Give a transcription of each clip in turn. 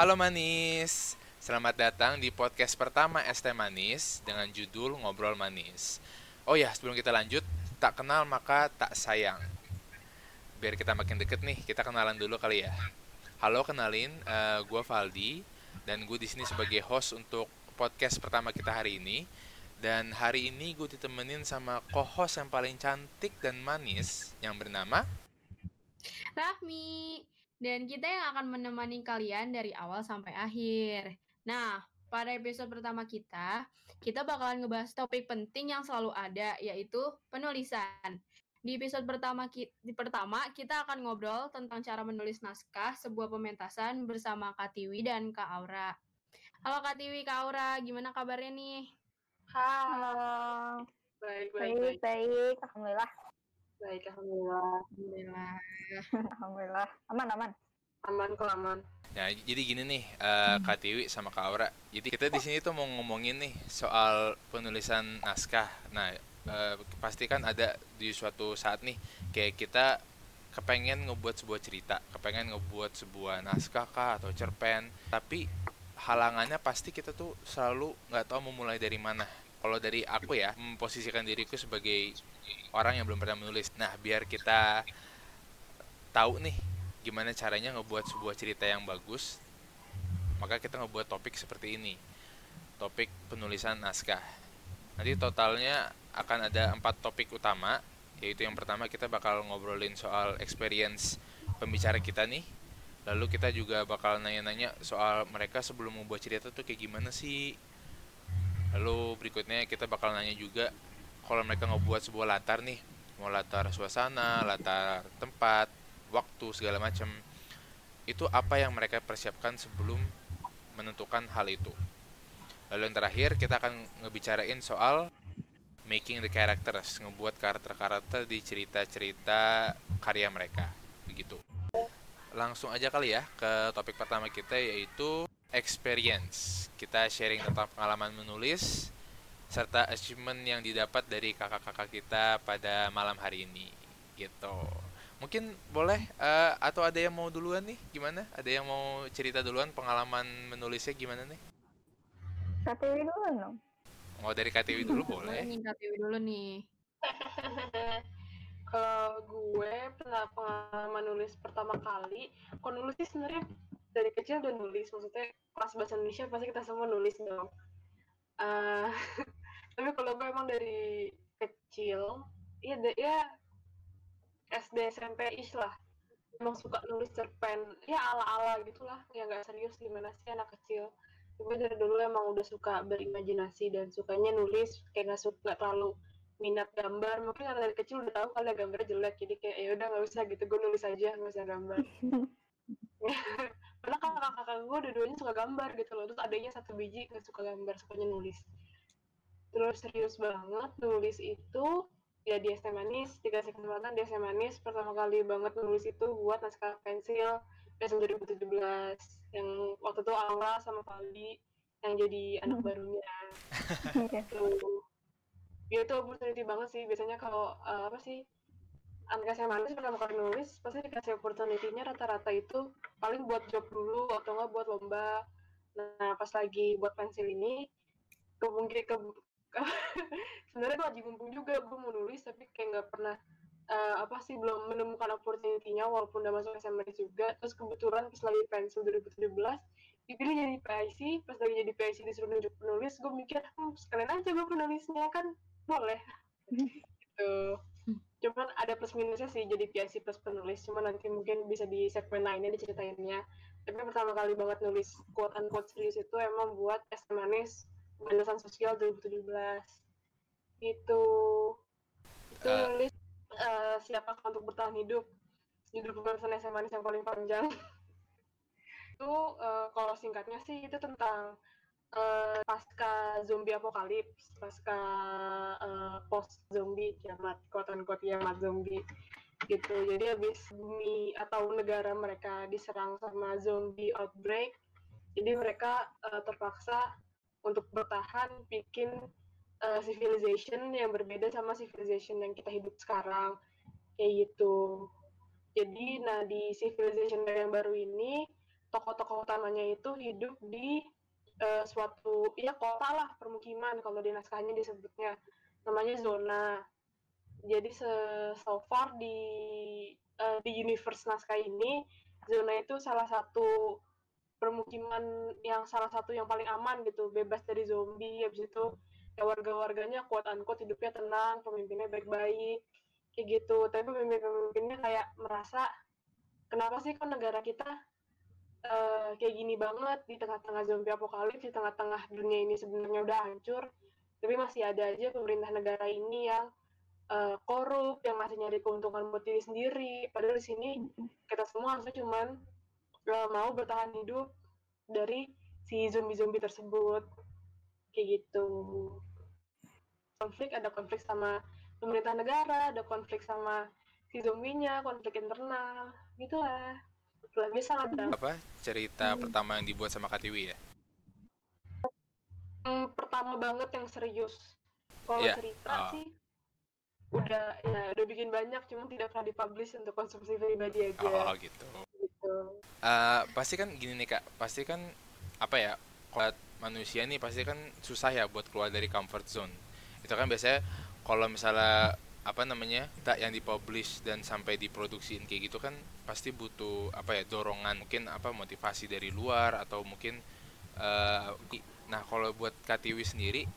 Halo manis, selamat datang di podcast pertama ST Manis dengan judul Ngobrol Manis. Oh ya, sebelum kita lanjut, tak kenal maka tak sayang. Biar kita makin deket nih, kita kenalan dulu kali ya. Halo, kenalin, uh, gue Valdi dan gue di sini sebagai host untuk podcast pertama kita hari ini. Dan hari ini gue ditemenin sama co-host yang paling cantik dan manis yang bernama Rahmi. Dan kita yang akan menemani kalian dari awal sampai akhir. Nah, pada episode pertama kita, kita bakalan ngebahas topik penting yang selalu ada, yaitu penulisan. Di episode pertama, di pertama kita akan ngobrol tentang cara menulis naskah sebuah pementasan bersama Kak Tiwi dan Kak Aura. Halo Kak Tiwi, Kak Aura, gimana kabarnya nih? Halo. Baik, baik, baik. Baik, Alhamdulillah. Baik, alhamdulillah. Alhamdulillah. alhamdulillah. Aman, aman. Aman kok aman. Ya, jadi gini nih, uh, Kak Tiwi sama Kak Aura. Jadi kita di sini tuh mau ngomongin nih soal penulisan naskah. Nah, uh, pasti kan ada di suatu saat nih, kayak kita kepengen ngebuat sebuah cerita, kepengen ngebuat sebuah naskah kah atau cerpen, tapi halangannya pasti kita tuh selalu nggak tahu mau mulai dari mana kalau dari aku ya memposisikan diriku sebagai orang yang belum pernah menulis. Nah biar kita tahu nih gimana caranya ngebuat sebuah cerita yang bagus maka kita ngebuat topik seperti ini. Topik penulisan naskah. Nanti totalnya akan ada empat topik utama yaitu yang pertama kita bakal ngobrolin soal experience pembicara kita nih. Lalu kita juga bakal nanya-nanya soal mereka sebelum membuat cerita tuh kayak gimana sih lalu berikutnya kita bakal nanya juga kalau mereka ngebuat sebuah latar nih mau latar suasana latar tempat waktu segala macam itu apa yang mereka persiapkan sebelum menentukan hal itu? Lalu yang terakhir kita akan ngebicarain soal making the characters ngebuat karakter-karakter di cerita-cerita karya mereka begitu. Langsung aja kali ya ke topik pertama kita yaitu experience. Kita sharing tentang pengalaman menulis serta achievement yang didapat dari kakak-kakak kita pada malam hari ini. Gitu. Mungkin boleh uh, atau ada yang mau duluan nih? Gimana? Ada yang mau cerita duluan pengalaman menulisnya gimana nih? KTW dulu dong. Mau dari KTW dulu boleh. Nih KTW dulu nih. Kalau gue pernah pengalaman nulis pertama kali, kalau nulis sih sebenarnya dari kecil udah nulis maksudnya kelas bahasa Indonesia pasti kita semua nulis dong. Uh, tapi kalau gue emang dari kecil ya ya SD SMP ish lah. Emang suka nulis cerpen ya ala ala gitulah ya nggak serius gimana sih anak kecil. Gue dari dulu emang udah suka berimajinasi dan sukanya nulis kayak nggak suka terlalu minat gambar. Mungkin karena dari kecil udah tahu kalau gambar jelek jadi kayak ya udah nggak usah gitu. Gue nulis aja nggak usah gambar karena kakak-kakak gue dua-duanya suka gambar gitu loh. Terus adanya satu biji nggak suka gambar sukanya nulis. Terus serius banget nulis itu ya di SMA Manis dikasih kesempatan di SMA Manis pertama kali banget nulis itu buat naskah pensil tahun 2017 yang waktu itu Aura sama Valdi yang jadi anak barunya. Gitu ya itu opportunity banget sih biasanya kalau uh, apa sih SMA itu pertama kali nulis pasti dikasih opportunity-nya rata-rata itu paling buat job dulu atau enggak buat lomba. Nah pas lagi buat pensil ini kemungkinan ke, ke sebenarnya gue lagi mumpung juga gue mau nulis tapi kayak nggak pernah uh, apa sih belum menemukan opportunity-nya walaupun udah masuk SMA juga. Terus kebetulan pas lagi pensil 2017 dipilih jadi PIC pas lagi jadi PIC disuruh nunjuk penulis gue mikir hm, sekalian aja gue penulisnya kan boleh. Gitu cuman ada plus minusnya sih jadi PIC plus penulis. Cuman nanti mungkin bisa di segmen lainnya diceritainnya tapi pertama kali banget nulis quote unquote serius itu emang buat es manis balasan sosial 2017 itu. Itu uh. nulis uh, siapa untuk bertahan hidup? Judul pembahasan es manis yang paling panjang. Itu uh, kalau singkatnya sih itu tentang uh, pasca zombie apokalips, pasca uh, post zombie kiamat, quote unquote kiamat zombie gitu. Jadi habis bumi atau negara mereka diserang sama zombie outbreak, jadi mereka uh, terpaksa untuk bertahan bikin uh, civilization yang berbeda sama civilization yang kita hidup sekarang kayak gitu. Jadi nah di civilization yang baru ini tokoh-tokoh utamanya itu hidup di uh, suatu ya kota lah permukiman kalau di naskahnya disebutnya. Namanya zona. Jadi se so far di uh, di universe naskah ini zona itu salah satu permukiman yang salah satu yang paling aman gitu bebas dari zombie. Habis itu ya warga-warganya kuat unquote hidupnya tenang pemimpinnya baik-baik kayak gitu. Tapi pemimpin-pemimpinnya kayak merasa kenapa sih kok negara kita uh, kayak gini banget di tengah-tengah zombie apokalips di tengah-tengah dunia ini sebenarnya udah hancur tapi masih ada aja pemerintah negara ini yang uh, korup yang masih nyari keuntungan buat diri sendiri. Padahal di sini kita semua harusnya cuman uh, mau bertahan hidup dari si zombie-zombie tersebut. Kayak gitu. Konflik ada konflik sama pemerintah negara ada konflik sama si zombinya konflik internal gitulah lebih sangat apa cerita hmm. pertama yang dibuat sama Katiwi ya hmm, pertama banget yang serius kalau yeah. cerita oh. sih udah ya udah bikin banyak cuma tidak pernah dipublish untuk konsumsi pribadi aja oh gitu, gitu. Uh, pasti kan gini nih kak pasti kan apa ya kalau manusia nih pasti kan susah ya buat keluar dari comfort zone itu kan biasanya kalau misalnya apa namanya tak yang dipublish dan sampai diproduksiin kayak gitu kan pasti butuh apa ya dorongan mungkin apa motivasi dari luar atau mungkin uh, nah kalau buat Katiwi sendiri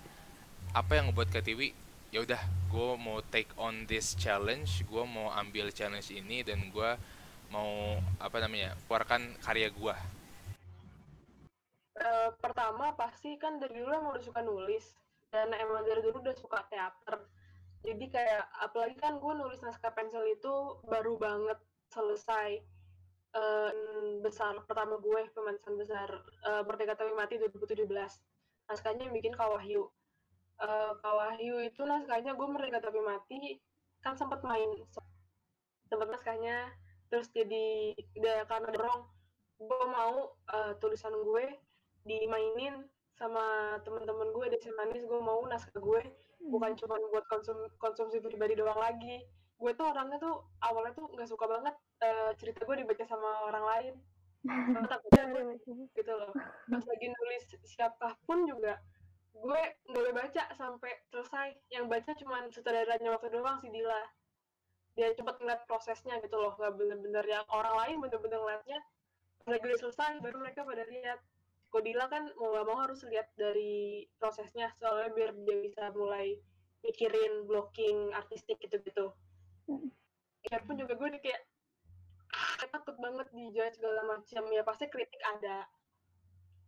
apa yang membuat Katiwi ya udah gue mau take on this challenge gue mau ambil challenge ini dan gue mau apa namanya keluarkan karya gue uh, pertama pasti kan dari dulu emang udah suka nulis dan emang dari dulu udah suka teater jadi kayak apalagi kan gue nulis naskah pensil itu baru banget selesai uh, besar pertama gue pemanasan besar uh, Merdeka Tapi Mati 2017 naskahnya yang bikin Kawahyu uh, Kawahyu itu naskahnya gue Merdeka Tapi Mati kan sempat main. Sempat naskahnya terus jadi udah karena dorong gue mau uh, tulisan gue dimainin sama teman-teman gue di Manis gue mau naskah gue. Bukan cuma buat konsum konsumsi pribadi doang lagi. Gue tuh orangnya tuh awalnya tuh nggak suka banget uh, cerita gue dibaca sama orang lain. Takutnya gue gitu loh. Pas lagi nulis siapa pun juga gue nggak boleh baca sampai selesai. Yang baca cuma sutradaranya waktu doang si Dila. Dia cepet ngeliat prosesnya gitu loh. Nggak bener-bener yang orang lain bener-bener ngeliatnya. Lagi selesai baru mereka pada lihat Kodila kan mau gak mau harus lihat dari prosesnya soalnya biar dia bisa mulai mikirin blocking artistik gitu-gitu. Hmm. Ya pun juga gue kayak kayak takut banget dijudge segala macam ya pasti kritik ada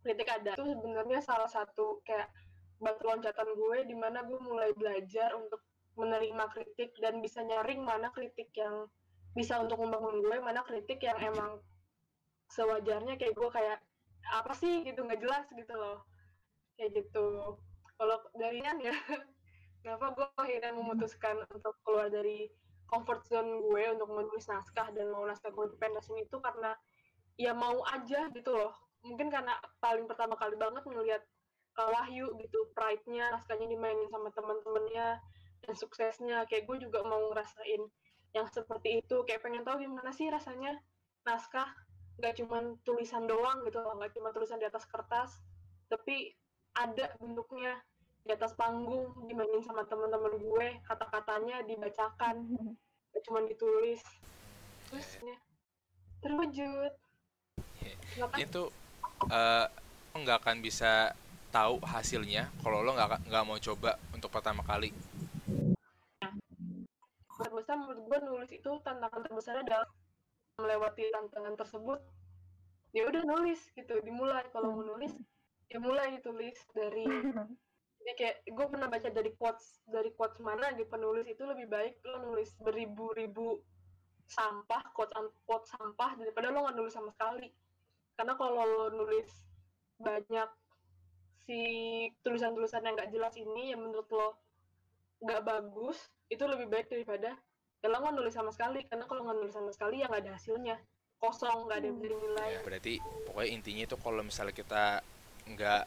kritik ada itu sebenarnya salah satu kayak batu loncatan gue di mana gue mulai belajar untuk menerima kritik dan bisa nyaring mana kritik yang bisa untuk membangun gue mana kritik yang emang sewajarnya kayak gue kayak apa sih gitu nggak jelas gitu loh. Kayak gitu. Kalau dari ya kenapa gue akhirnya memutuskan untuk keluar dari comfort zone gue untuk menulis naskah dan mau naskah gue pendasin itu karena ya mau aja gitu loh. Mungkin karena paling pertama kali banget ngelihat uh, Wahyu gitu pride-nya naskahnya dimainin sama teman-temannya dan suksesnya. Kayak gue juga mau ngerasain yang seperti itu. Kayak pengen tahu gimana sih rasanya naskah nggak cuma tulisan doang gitu loh nggak cuma tulisan di atas kertas tapi ada bentuknya di atas panggung dimainin sama teman-teman gue kata-katanya dibacakan. Nggak cuma ditulis. Terusnya terwujud. Itu uh, nggak akan bisa tahu hasilnya kalau lo nggak nggak mau coba untuk pertama kali. Terbesar menurut gue nulis itu tantangan terbesar adalah melewati tantangan tersebut ya udah nulis gitu dimulai. Kalau mau nulis ya mulai ditulis dari ya kayak gue pernah baca dari quotes dari quotes mana di penulis itu lebih baik lo nulis beribu-ribu sampah quotes quotes sampah daripada lo nggak nulis sama sekali. Karena kalau lo nulis banyak si tulisan-tulisan yang nggak jelas ini yang menurut lo nggak bagus itu lebih baik daripada lo nggak nulis sama sekali. Karena kalau nggak nulis sama sekali ya nggak ada hasilnya. Kosong nggak ada yang nilai. Ya, berarti pokoknya intinya itu kalau misalnya kita nggak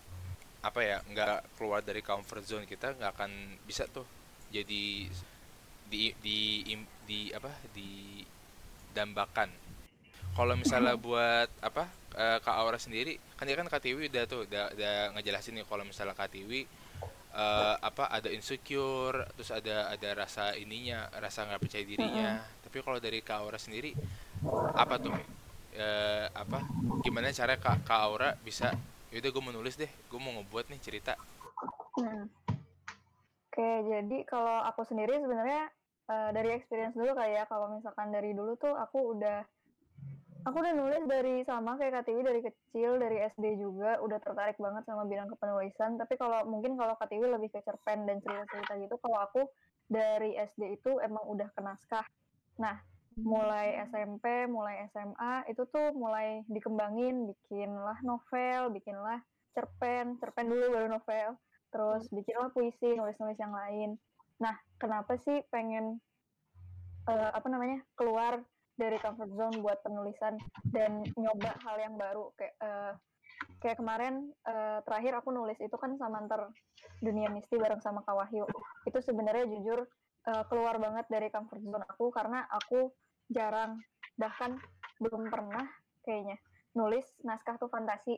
apa ya nggak keluar dari comfort zone kita nggak akan bisa tuh jadi di di di apa di dambakan kalau misalnya buat apa eh, Kak Aura sendiri kan dia kan Kak Tiwi udah tuh udah, udah ngejelasin nih kalau misalnya Kak Tiwi eh, apa ada insecure terus ada ada rasa ininya rasa nggak percaya dirinya. Tapi kalau dari Kak Aura sendiri apa tuh? Eh, apa? Gimana cara Kak, Kak Aura bisa yaudah gue mau nulis deh gue mau ngebuat nih cerita. Hmm. Oke, jadi kalau aku sendiri sebenarnya eh, dari experience dulu kayak kalau misalkan dari dulu tuh aku udah aku udah nulis dari sama kayak Katiwi dari kecil dari SD juga. Udah tertarik banget sama bidang kepenulisan. Tapi kalau mungkin kalau Katiwi lebih ke cerpen dan cerita-cerita gitu. Kalau aku dari SD itu emang udah ke naskah. Nah mulai SMP mulai SMA itu tuh mulai dikembangin. Bikinlah novel bikinlah cerpen. Cerpen dulu baru novel. Terus bikinlah puisi nulis-nulis yang lain. Nah kenapa sih pengen eh, apa namanya keluar dari comfort zone buat penulisan dan nyoba hal yang baru. Kayak eh, kayak kemarin eh, terakhir aku nulis itu kan Samanter Dunia Misti bareng sama Kak Wahyu. Itu sebenarnya jujur eh, keluar banget dari comfort zone aku karena aku jarang bahkan belum pernah kayaknya nulis naskah tuh fantasi.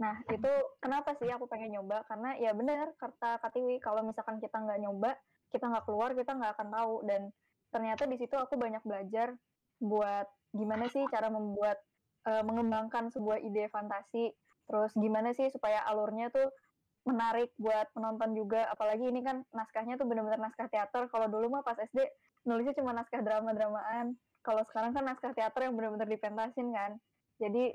Nah itu kenapa sih aku pengen nyoba? Karena ya benar kata Katiwi kalau misalkan kita nggak nyoba kita nggak keluar kita nggak akan tahu. Dan ternyata di situ aku banyak belajar buat gimana sih cara membuat eh, mengembangkan sebuah ide fantasi. Terus gimana sih supaya alurnya tuh menarik buat penonton juga. Apalagi ini kan naskahnya tuh bener-bener naskah teater. Kalau dulu mah pas SD nulisnya cuma naskah drama-dramaan. Kalau sekarang kan naskah teater yang bener-bener dipentasin kan. Jadi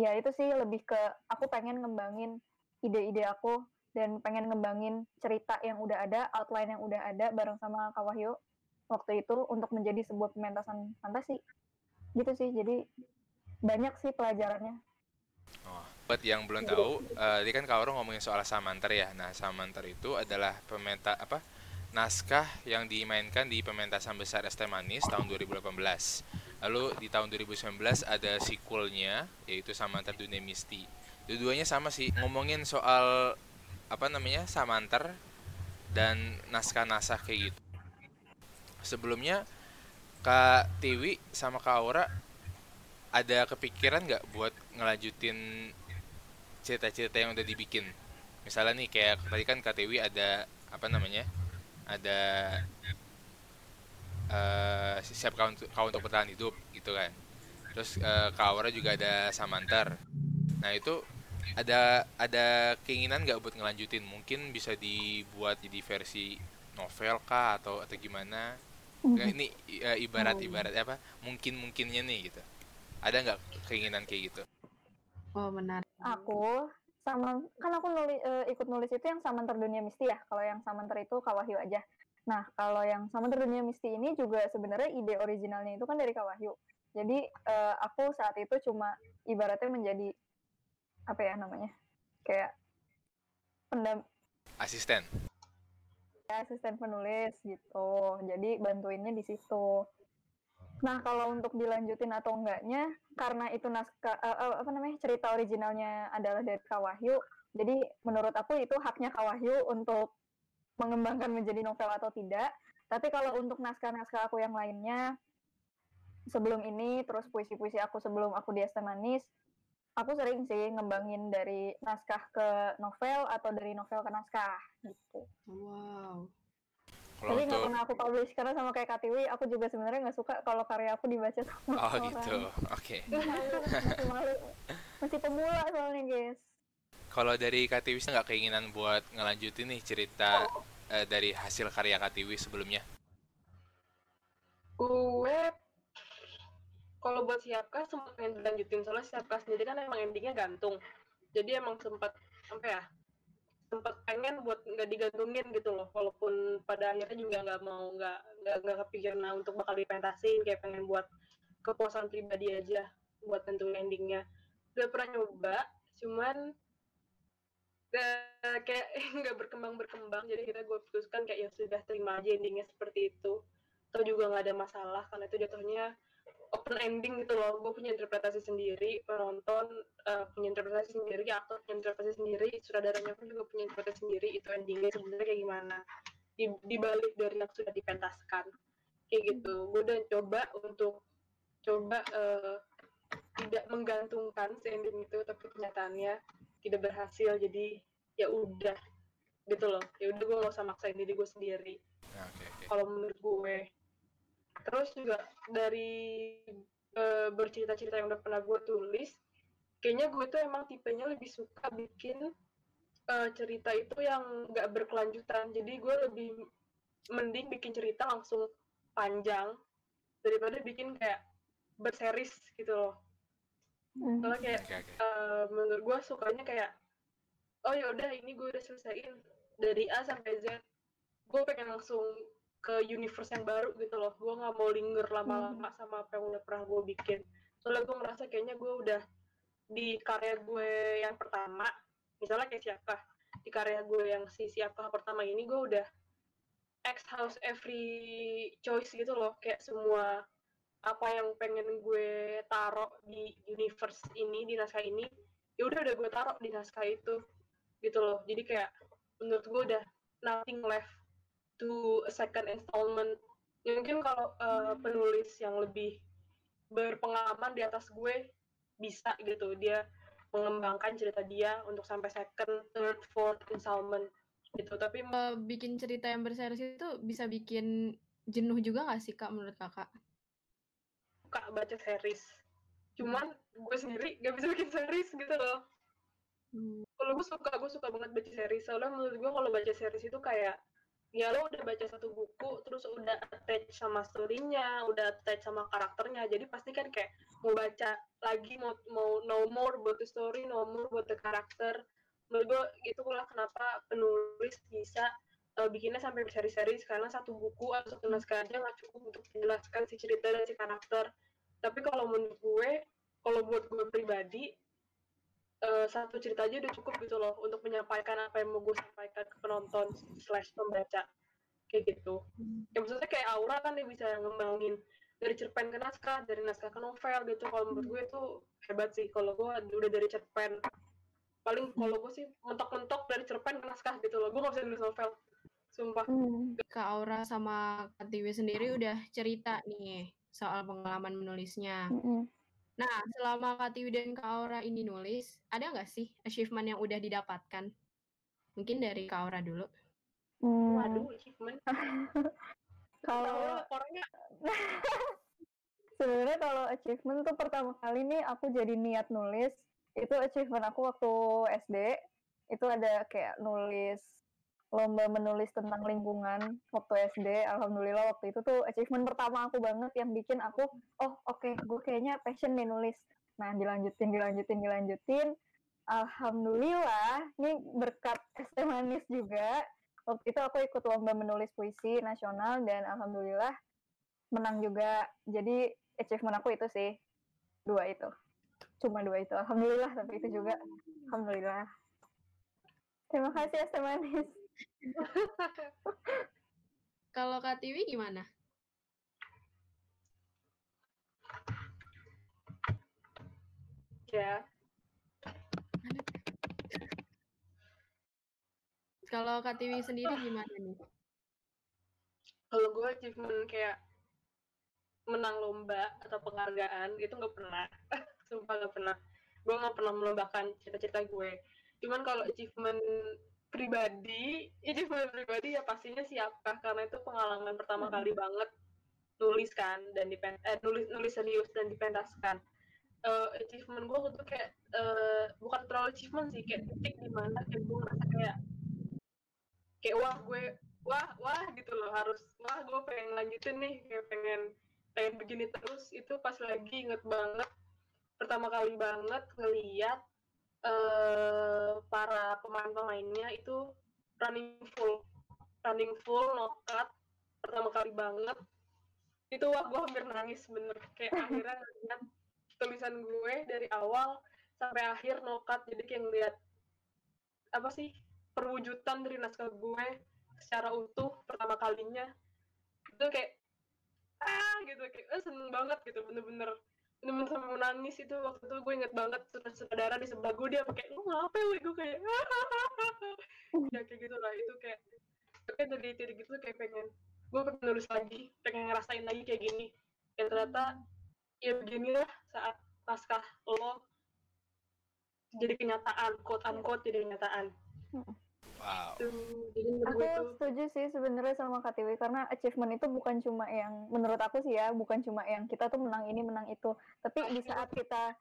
ya itu sih lebih ke aku pengen ngembangin ide-ide aku dan pengen ngembangin cerita yang udah ada outline yang udah ada bareng sama Kak Wahyu waktu itu untuk menjadi sebuah pementasan fantasi gitu sih jadi banyak sih pelajarannya Oh, buat yang belum tahu, tadi kan Kak Aura ngomongin soal Samanter ya. Nah, Samanter itu adalah pementa apa? Naskah yang dimainkan di pementasan besar ST Manis tahun 2018. Lalu di tahun 2019 ada sequelnya yaitu Samanter Dunia Misti. Dua-duanya sama sih, ngomongin soal apa namanya? Samanter dan naskah-naskah kayak gitu. Sebelumnya Kak Tiwi sama Kak Aura ada kepikiran nggak buat ngelanjutin cerita-cerita yang udah dibikin? Misalnya nih kayak tadi kan KTW ada apa namanya? Ada eh siap kau untuk, kau untuk bertahan hidup gitu kan. Terus eh, Kak Aura juga ada Samantar. Nah itu ada ada keinginan nggak buat ngelanjutin? Mungkin bisa dibuat jadi versi novel kah atau atau gimana? Nggak, ini eh, ibarat ibarat apa? Mungkin mungkinnya nih gitu. Ada nggak keinginan kayak gitu? Oh, menarik. aku sama kan aku nulis ikut nulis itu yang Samanter Dunia Misti ya kalau yang Samanter itu Kak Wahyu aja nah kalau yang Samanter Dunia Misti ini juga sebenarnya ide originalnya itu kan dari Kak Wahyu jadi eh, aku saat itu cuma ibaratnya menjadi apa ya namanya kayak pendam Asisten. Asisten penulis gitu. Jadi bantuinnya di situ. Nah kalau untuk dilanjutin atau enggaknya karena itu naskah eh, apa namanya cerita originalnya adalah dari Kak Wahyu jadi menurut aku itu haknya Kak Wahyu untuk mengembangkan menjadi novel atau tidak. Tapi kalau untuk naskah-naskah aku yang lainnya sebelum ini terus puisi-puisi aku sebelum aku di Manis aku sering sih ngembangin dari naskah ke novel atau dari novel ke naskah gitu Wow. Kalau Jadi nggak untuk pernah aku publish karena sama kayak Katiwi, aku juga sebenarnya nggak suka kalau karya aku dibaca sama Oh orang. gitu. Oke. Malu, masih malu, masih pemula soalnya guys. Kalau dari Katiwi nggak keinginan buat ngelanjutin nih cerita eh, dari hasil karya Katiwi sebelumnya? gue kalau buat siapkah sempat pengen dilanjutin. Soalnya siapkah sendiri kan emang endingnya gantung. Jadi emang sempat apa ya sempat pengen buat nggak digantungin gitu loh. Walaupun pada akhirnya juga nggak mau nggak nggak nggak kepikiran untuk bakal dipentasin. Kayak pengen buat kepuasan pribadi aja buat tentuin endingnya. Udah pernah nyoba cuman eh, kayak nggak berkembang berkembang jadi kita gue putuskan kayak ya sudah terima aja endingnya seperti itu. Atau juga nggak ada masalah karena itu jatuhnya open ending gitu loh. Gue punya interpretasi sendiri penonton eh, punya interpretasi sendiri aktor punya interpretasi sendiri sutradaranya pun juga punya interpretasi sendiri itu endingnya sebenarnya kayak gimana. Di, di balik dari yang sudah dipentaskan. Kayak gitu. Gue udah coba untuk coba eh, tidak menggantungkan si ending itu tapi kenyataannya tidak berhasil. Jadi ya udah gitu loh. Ya udah gue gak usah maksain diri gue sendiri. Nah, oke oke. kalau menurut gue terus juga dari eh, bercerita-cerita yang udah pernah gue tulis kayaknya gue tuh emang tipenya lebih suka bikin eh, cerita itu yang nggak berkelanjutan jadi gue lebih mending bikin cerita langsung panjang daripada bikin kayak berseris gitu loh Hmm. soalnya kayak Oke oke. eh, menurut gue sukanya kayak oh ya udah ini gue udah selesaiin dari A sampai Z gue pengen langsung ke universe yang baru gitu loh. Gue nggak mau linger lama-lama sama apa yang udah pernah gue bikin. Soalnya gue merasa kayaknya gue udah di karya gue yang pertama. Misalnya kayak siapa? Di karya gue yang si siapa pertama ini gue udah X house every choice gitu loh. Kayak semua apa yang pengen gue taruh di universe ini di naskah ini ya udah udah gue taruh di naskah itu gitu loh. Jadi kayak menurut gue udah nothing left to a second installment. Ya mungkin kalau uh, penulis yang lebih berpengalaman di atas gue bisa gitu. Dia mengembangkan cerita dia untuk sampai second, third, fourth installment gitu. Tapi Eh, bikin cerita yang berseris itu bisa bikin jenuh juga nggak sih kak menurut kakak? suka baca series. Cuman gue sendiri gak bisa bikin series gitu loh. Hmm. kalau gue suka gue suka banget baca series. Soalnya menurut gue kalau baca series itu kayak ya lo udah baca satu buku terus udah attach sama storynya udah attach sama karakternya. Jadi pasti kan kayak mau baca lagi mau mau know more about the story know more about the karakter. Menurut gue itulah kenapa penulis bisa uh, bikinnya sampai berseri-seri. Karena satu buku atau satu naskah aja nggak cukup untuk menjelaskan si cerita dan si karakter. Tapi kalau menurut gue kalau buat gue pribadi eh, satu cerita aja udah cukup gitu loh untuk menyampaikan apa yang mau gue sampaikan ke penonton slash pembaca kayak gitu ya maksudnya kayak Aura kan dia bisa ngembangin dari cerpen ke naskah dari naskah ke novel gitu kalau menurut gue itu hebat sih kalau gue udah dari cerpen paling kalau gue sih mentok-mentok dari cerpen ke naskah gitu loh gue gak bisa nulis novel sumpah Hmm. Kak Aura sama Kak Tiwi sendiri udah cerita nih soal pengalaman menulisnya. Mm-mm. Nah, selama Kak Tiwi dan Kak Aura ini nulis, ada nggak sih achievement yang udah didapatkan? Mungkin dari Kak Aura dulu. Hmm. waduh achievement Kalau sebenarnya kalau achievement tuh pertama kali nih aku jadi niat nulis itu achievement aku waktu SD itu ada kayak nulis lomba menulis tentang lingkungan waktu SD alhamdulillah waktu itu tuh achievement pertama aku banget yang bikin aku oh oke gue kayaknya passion nih nulis. Nah dilanjutin dilanjutin dilanjutin. Alhamdulillah ini berkat ST Manis juga. Waktu itu aku ikut lomba menulis puisi nasional dan alhamdulillah menang juga. Jadi achievement aku itu sih dua itu. Cuma dua itu. Alhamdulillah tapi itu juga. Alhamdulillah. Terima kasih Manis Kalau Kak Tiwi gimana? ya Kalau Kak Tiwi sendiri gimana nih? kalau gue achievement kayak menang lomba atau penghargaan itu nggak pernah sumpah nggak pernah gue nggak pernah melombakan cita-cita gue cuman kalau achievement pribadi achievement pribadi ya pastinya siapa? Karena itu pengalaman pertama kali banget nulis kan dan dipen eh, nulis nulis serius dan dipentaskan Eh, achievement gue tuh kayak eh, bukan terlalu achievement sih kayak titik di mana kayak gue ngerasa kayak kayak wah gue wah wah gitu loh harus wah gue pengen lanjutin nih kayak pengen pengen begini terus. Itu pas lagi inget banget pertama kali banget ngeliat eh para pemain-pemainnya itu running full. Running full nokat pertama kali banget. Itu wah gue hampir nangis bener. Kayak akhirnya ngeliat tulisan gue dari awal sampai akhir nokat jadi kayak ngeliat apa sih perwujudan dari naskah gue secara utuh pertama kalinya. Itu kayak ah gitu. Kayak eh, seneng banget gitu bener-bener bener-bener sampai menangis itu waktu itu gue inget banget saudara saudara di sebelah gue dia pakai lu ngapa ya gue kayak ya kayak gitu lah itu kayak kayak dari titik itu kayak pengen gue pengen nulis lagi pengen ngerasain lagi kayak gini. Dan ternyata ya beginilah saat naskah lo jadi kenyataan quote unquote jadi kenyataan Wow. Itu, jadi menurut Aku setuju sih sebenarnya sama KTW karena achievement itu bukan cuma yang menurut aku sih ya bukan cuma yang kita tuh menang ini menang itu. Tapi di saat kita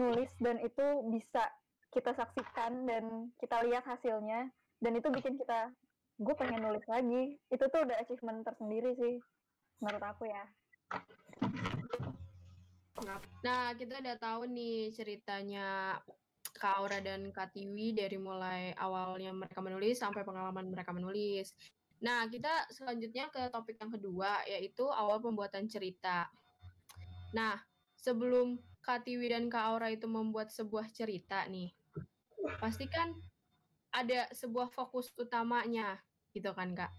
nulis dan itu bisa kita saksikan dan kita lihat hasilnya dan itu bikin kita gue pengen nulis lagi. Itu tuh udah achievement tersendiri sih menurut aku ya. Nah, kita udah tahu nih ceritanya Kak Aura dan Kak Tiwi dari mulai awalnya mereka menulis sampai pengalaman mereka menulis. Nah, kita selanjutnya ke topik yang kedua, yaitu awal pembuatan cerita. Nah, sebelum Kak Tiwi dan Kak Aura itu membuat sebuah cerita nih, pasti kan ada sebuah fokus utamanya, gitu kan, Kak?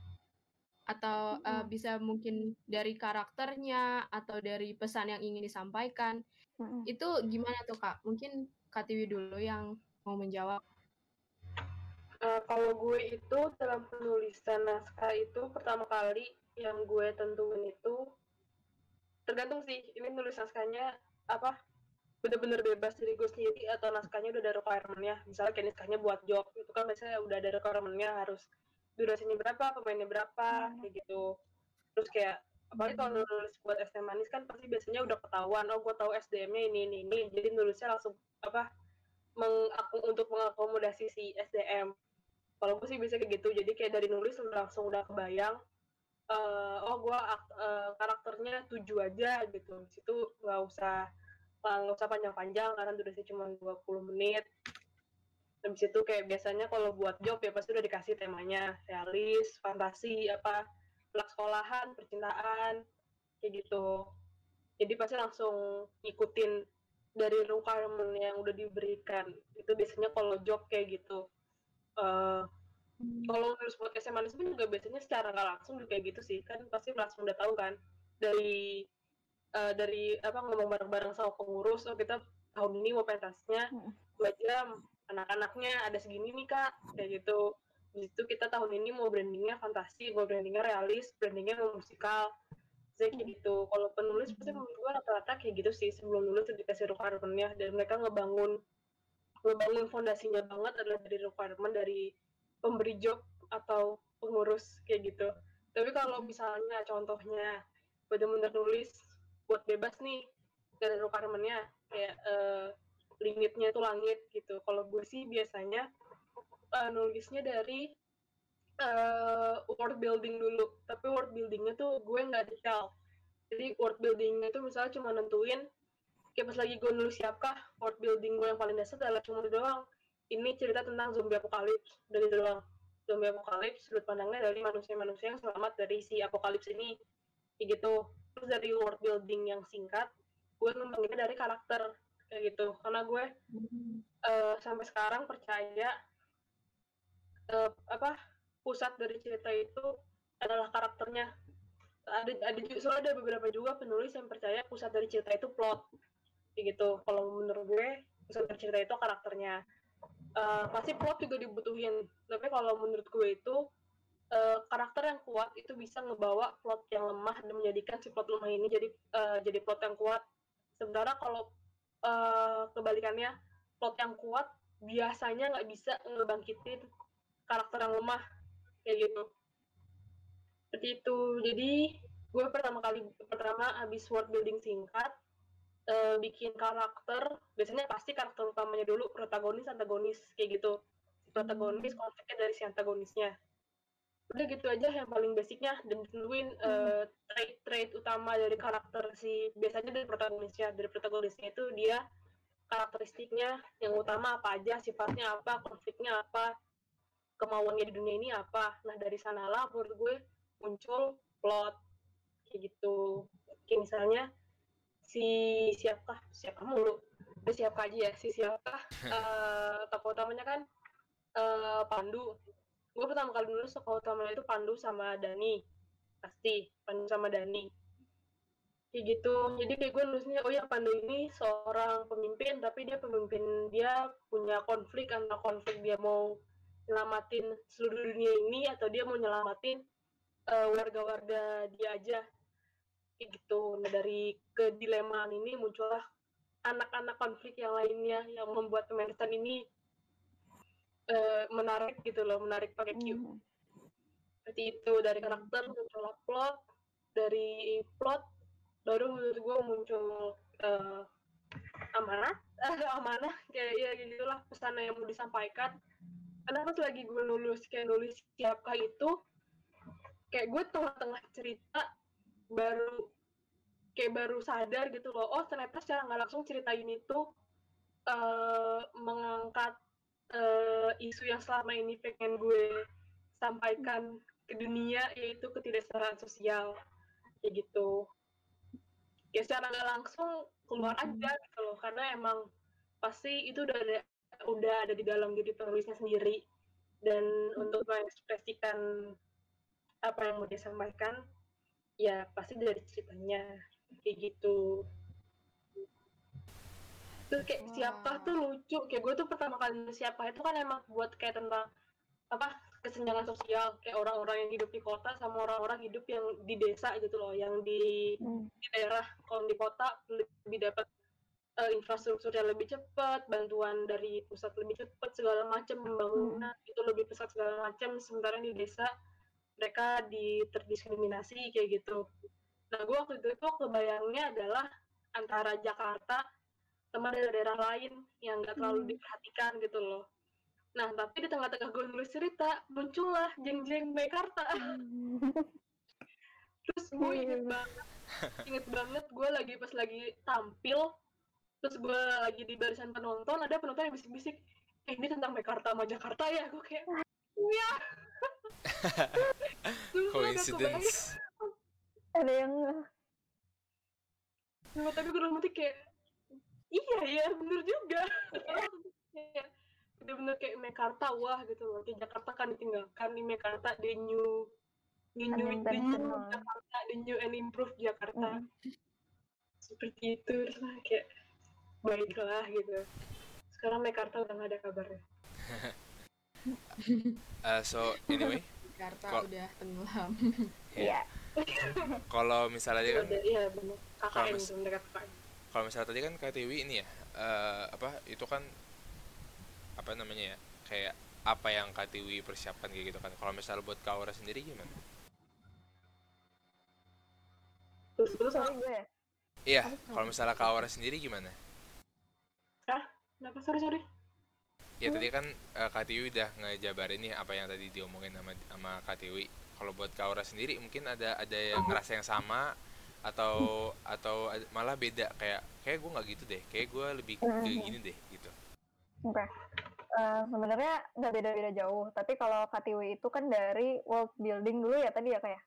Atau eh, Mm-mm. bisa mungkin dari karakternya atau dari pesan yang ingin disampaikan. Mm-mm. Itu gimana tuh, Kak? Mungkin Kak Tiwi dulu yang mau menjawab. Eh, kalau gue itu dalam penulisan naskah itu pertama kali yang gue tentuin itu tergantung sih ini nulis naskahnya apa bener-bener bebas dari gue sendiri atau naskahnya udah ada requirement-nya misalnya kayak naskahnya buat job itu kan biasanya udah ada requirement-nya harus durasinya berapa pemainnya berapa Hmm. kayak gitu terus kayak apalagi kalau nulis buat ST manis kan pasti biasanya udah ketahuan oh gue tahu SDM-nya ini ini ini. Jadi nulisnya langsung apa mengaku untuk mengakomodasi si SDM kalau gue sih bisa kayak gitu. Jadi kayak dari nulis langsung udah kebayang eh, oh gue karakternya tujuh aja gitu. Situ nggak usah nggak usah panjang-panjang karena durasinya cuma 20 menit. Habis itu kayak biasanya kalau buat job ya pasti udah dikasih temanya realis fantasi apa sekolahan percintaan kayak gitu. Jadi pasti langsung ngikutin dari requirement yang udah diberikan. Itu biasanya kalau job kayak gitu. Eh, kalau nulis buat SMA pun juga biasanya secara nggak langsung juga kayak gitu sih. Kan pasti langsung udah tahu kan. Dari eh, dari apa ngomong bareng-bareng sama pengurus oh kita tahun ini mau pentasnya Mm. dua jam anak-anaknya ada segini nih kak kayak gitu di situ kita tahun ini mau brandingnya fantasi mau brandingnya realis brandingnya mau musikal. Saya kayak gitu. Kalau penulis pasti menurut gue rata-rata kayak gitu sih sebelum nulis udah dikasih requirement-nya. Dan mereka ngebangun ngebangun fondasinya banget adalah dari requirement dari pemberi job atau pengurus kayak gitu. Tapi kalau misalnya contohnya bener-bener nulis buat bebas nih dari requirement-nya kayak eh, limitnya itu langit gitu. Kalau gue sih biasanya eh, nulisnya dari eh, world building dulu. Tapi world buildingnya tuh gue nggak detail. Jadi world buildingnya itu misalnya cuma nentuin kayak pas lagi gue nulis siapkah world building gue yang paling dasar adalah cuma itu doang. Ini cerita tentang zombie apokalips. Dari itu doang. Zombie apokalips sudut pandangnya dari manusia-manusia yang selamat dari si apokalips ini. Kayak gitu. Terus dari world building yang singkat gue ngembanginnya dari karakter. Kayak gitu. Karena gue eh, sampai sekarang percaya eh, apa pusat dari cerita itu adalah karakternya. Ada ada soalnya ada beberapa juga penulis yang percaya pusat dari cerita itu plot. Gitu. Kalau menurut gue pusat dari cerita itu karakternya. Eh, pasti plot juga dibutuhin. Tapi kalau menurut gue itu eh, karakter yang kuat itu bisa ngebawa plot yang lemah dan menjadikan si plot lemah ini jadi eh, jadi plot yang kuat. Sementara kalau eh, kebalikannya plot yang kuat biasanya nggak bisa ngebangkitin karakter yang lemah kayak gitu. Seperti itu. Jadi gue pertama kali pertama habis world building singkat eh, bikin karakter biasanya pasti karakter utamanya dulu protagonis antagonis kayak gitu. Si protagonis konfliknya dari si antagonisnya. Udah gitu aja yang paling basicnya dan ditentuin eh, trait-trait utama dari karakter si biasanya dari protagonisnya dari protagonisnya itu dia karakteristiknya yang utama apa aja sifatnya apa konfliknya apa kemauannya di dunia ini apa? Nah dari sanalah menurut gue muncul plot kayak gitu. Kayak misalnya si siapkah? Siapkah mulu? Udah siapkah aja ya? Si siapkah? Eh, tokoh utamanya kan eh, Pandu. Gue pertama kali nulis tokoh utamanya itu Pandu sama Dani. Pasti Pandu sama Dani. Kayak gitu. Jadi kayak gue nulisnya oh ya Pandu ini seorang pemimpin tapi dia pemimpin dia punya konflik antara konflik dia mau nyelamatin seluruh dunia ini atau dia mau nyelamatin eh, warga-warga dia aja. Kayak gitu. Nah dari kedilemaan ini muncullah anak-anak konflik yang lainnya yang membuat pemerintahan ini eh, menarik gitu loh menarik pakai Q Mhm. seperti itu. Dari karakter muncul plot. Dari plot baru menurut gue muncul eh, amanah. Amanah kayak ya gitulah pesan yang mau disampaikan karena pas lagi gue nulis kayak nulis siapa itu kayak gue tengah-tengah cerita baru kayak baru sadar gitu loh oh ternyata secara nggak langsung cerita ini tuh eh, mengangkat eh, isu yang selama ini pengen gue sampaikan ke dunia yaitu ketidaksetaraan sosial. Kayak gitu. Ya secara nggak langsung keluar aja gitu loh karena emang pasti itu udah ada udah ada di dalam diri penulisnya sendiri. Dan untuk mengekspresikan apa yang mau disampaikan ya pasti dari ceritanya. Kayak gitu. Terus kayak Wah. siapa tuh lucu. Kayak gue tuh pertama kali siapa itu kan emang buat kayak tentang apa kesenjangan sosial. Kayak orang-orang yang hidup di kota sama orang-orang hidup yang di desa gitu loh. Yang di Hmm. di daerah. Kalau di kota lebih dapat eh, infrastruktur yang lebih cepat bantuan dari pusat lebih cepat segala macam pembangunan itu lebih pesat segala macam. Sementara di desa mereka di terdiskriminasi kayak gitu. Nah gue waktu itu tuh kebayangnya adalah antara Jakarta sama daerah-daerah lain yang nggak terlalu Hmm. diperhatikan gitu loh. Nah tapi di tengah-tengah gue nulis cerita muncullah jeng-jeng Mekarta. Terus gue inget iya. banget inget banget gue lagi pas lagi tampil terus gue lagi di barisan penonton ada penonton yang bisik-bisik eh ini tentang Mekarta sama Jakarta ya? Gue kayak iya. Coincidence. ada yang Cuma tapi gue dalam hati kayak iya ya bener juga. Bener-bener kayak Mekarta wah gitu loh. Kayak Jakarta kan ditinggalkan di Mekarta the new the new, the new. Jakarta the new and improved Jakarta. Mm. seperti itu terus lah kayak baiklah gitu sekarang Mekarta udah gak ada kabarnya Uh, so anyway Jakarta Kok- udah tenggelam. Iya. kalau misalnya dia kan iya KKN mis- kalau misalnya tadi kan KTW ini ya eh, apa itu kan apa namanya ya kayak apa yang KTW persiapkan kayak gitu kan kalau misalnya buat Kaura sendiri gimana? terus terus gue ya Iya, kalau misalnya Kaura sendiri gimana? Kenapa sorry sorry Ya tadi kan eh, KTW udah ngejabarin nih apa yang tadi diomongin sama sama KTW. Kalau buat Kaura sendiri mungkin ada ada yang ngerasa yang sama atau atau malah beda kayak kayak gue nggak gitu deh, kayak gue lebih ke Mhm. gini deh gitu. Oke. Eh, sebenarnya nggak beda-beda jauh, tapi kalau KTW itu kan dari world building dulu ya tadi ya kayak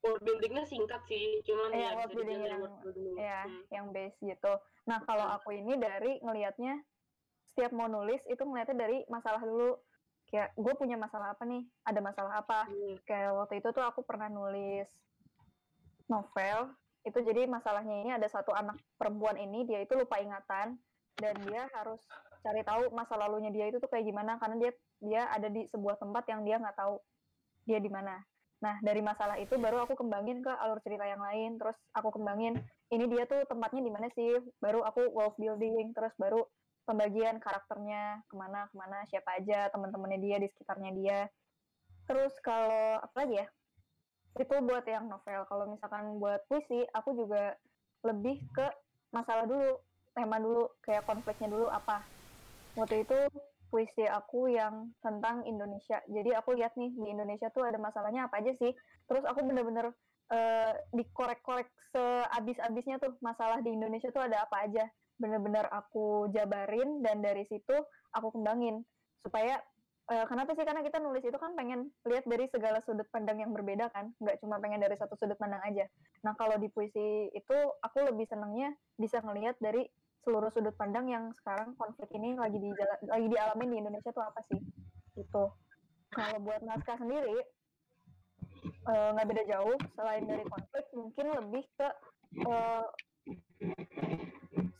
world buildingnya singkat sih cuman Iya, ya world building yang- world building ya Hmm. yang base gitu. Nah kalau aku ini dari ngelihatnya setiap mau nulis itu ngeliatnya dari masalah dulu. Kayak gue punya masalah apa nih? Ada masalah apa? Hmm. Kayak waktu itu tuh aku pernah nulis novel. Itu jadi masalahnya ini ada satu anak perempuan ini dia itu lupa ingatan dan dia harus cari tahu masa lalunya dia itu tuh kayak gimana karena dia dia ada di sebuah tempat yang dia nggak tahu dia di mana. Nah dari masalah itu baru aku kembangin ke alur cerita yang lain. Terus aku kembangin ini dia tuh tempatnya di mana sih? Baru aku world building. Terus baru pembagian karakternya ke mana ke mana siapa aja teman-temannya dia di sekitarnya dia. Terus kalau apa lagi ya? Itu buat yang novel. Kalau misalkan buat puisi, aku juga lebih ke masalah dulu, tema dulu, kayak konfliknya dulu apa. Waktu itu puisi aku yang tentang Indonesia. Jadi aku lihat nih di Indonesia tuh ada masalahnya apa aja sih. Terus aku bener-bener eh, dikorek-korek seabis-abisnya tuh masalah di Indonesia tuh ada apa aja. Bener-bener aku jabarin dan dari situ aku kembangin. Supaya eh, kenapa sih? Karena kita nulis itu kan pengen lihat dari segala sudut pandang yang berbeda kan, nggak cuma pengen dari satu sudut pandang aja. Nah kalau di puisi itu aku lebih senangnya bisa ngelihat dari seluruh sudut pandang yang sekarang konflik ini lagi di lagi dialamin di Indonesia tuh apa sih? Itu kalau buat naskah sendiri eh, nggak beda jauh. Selain dari konflik mungkin lebih ke eh,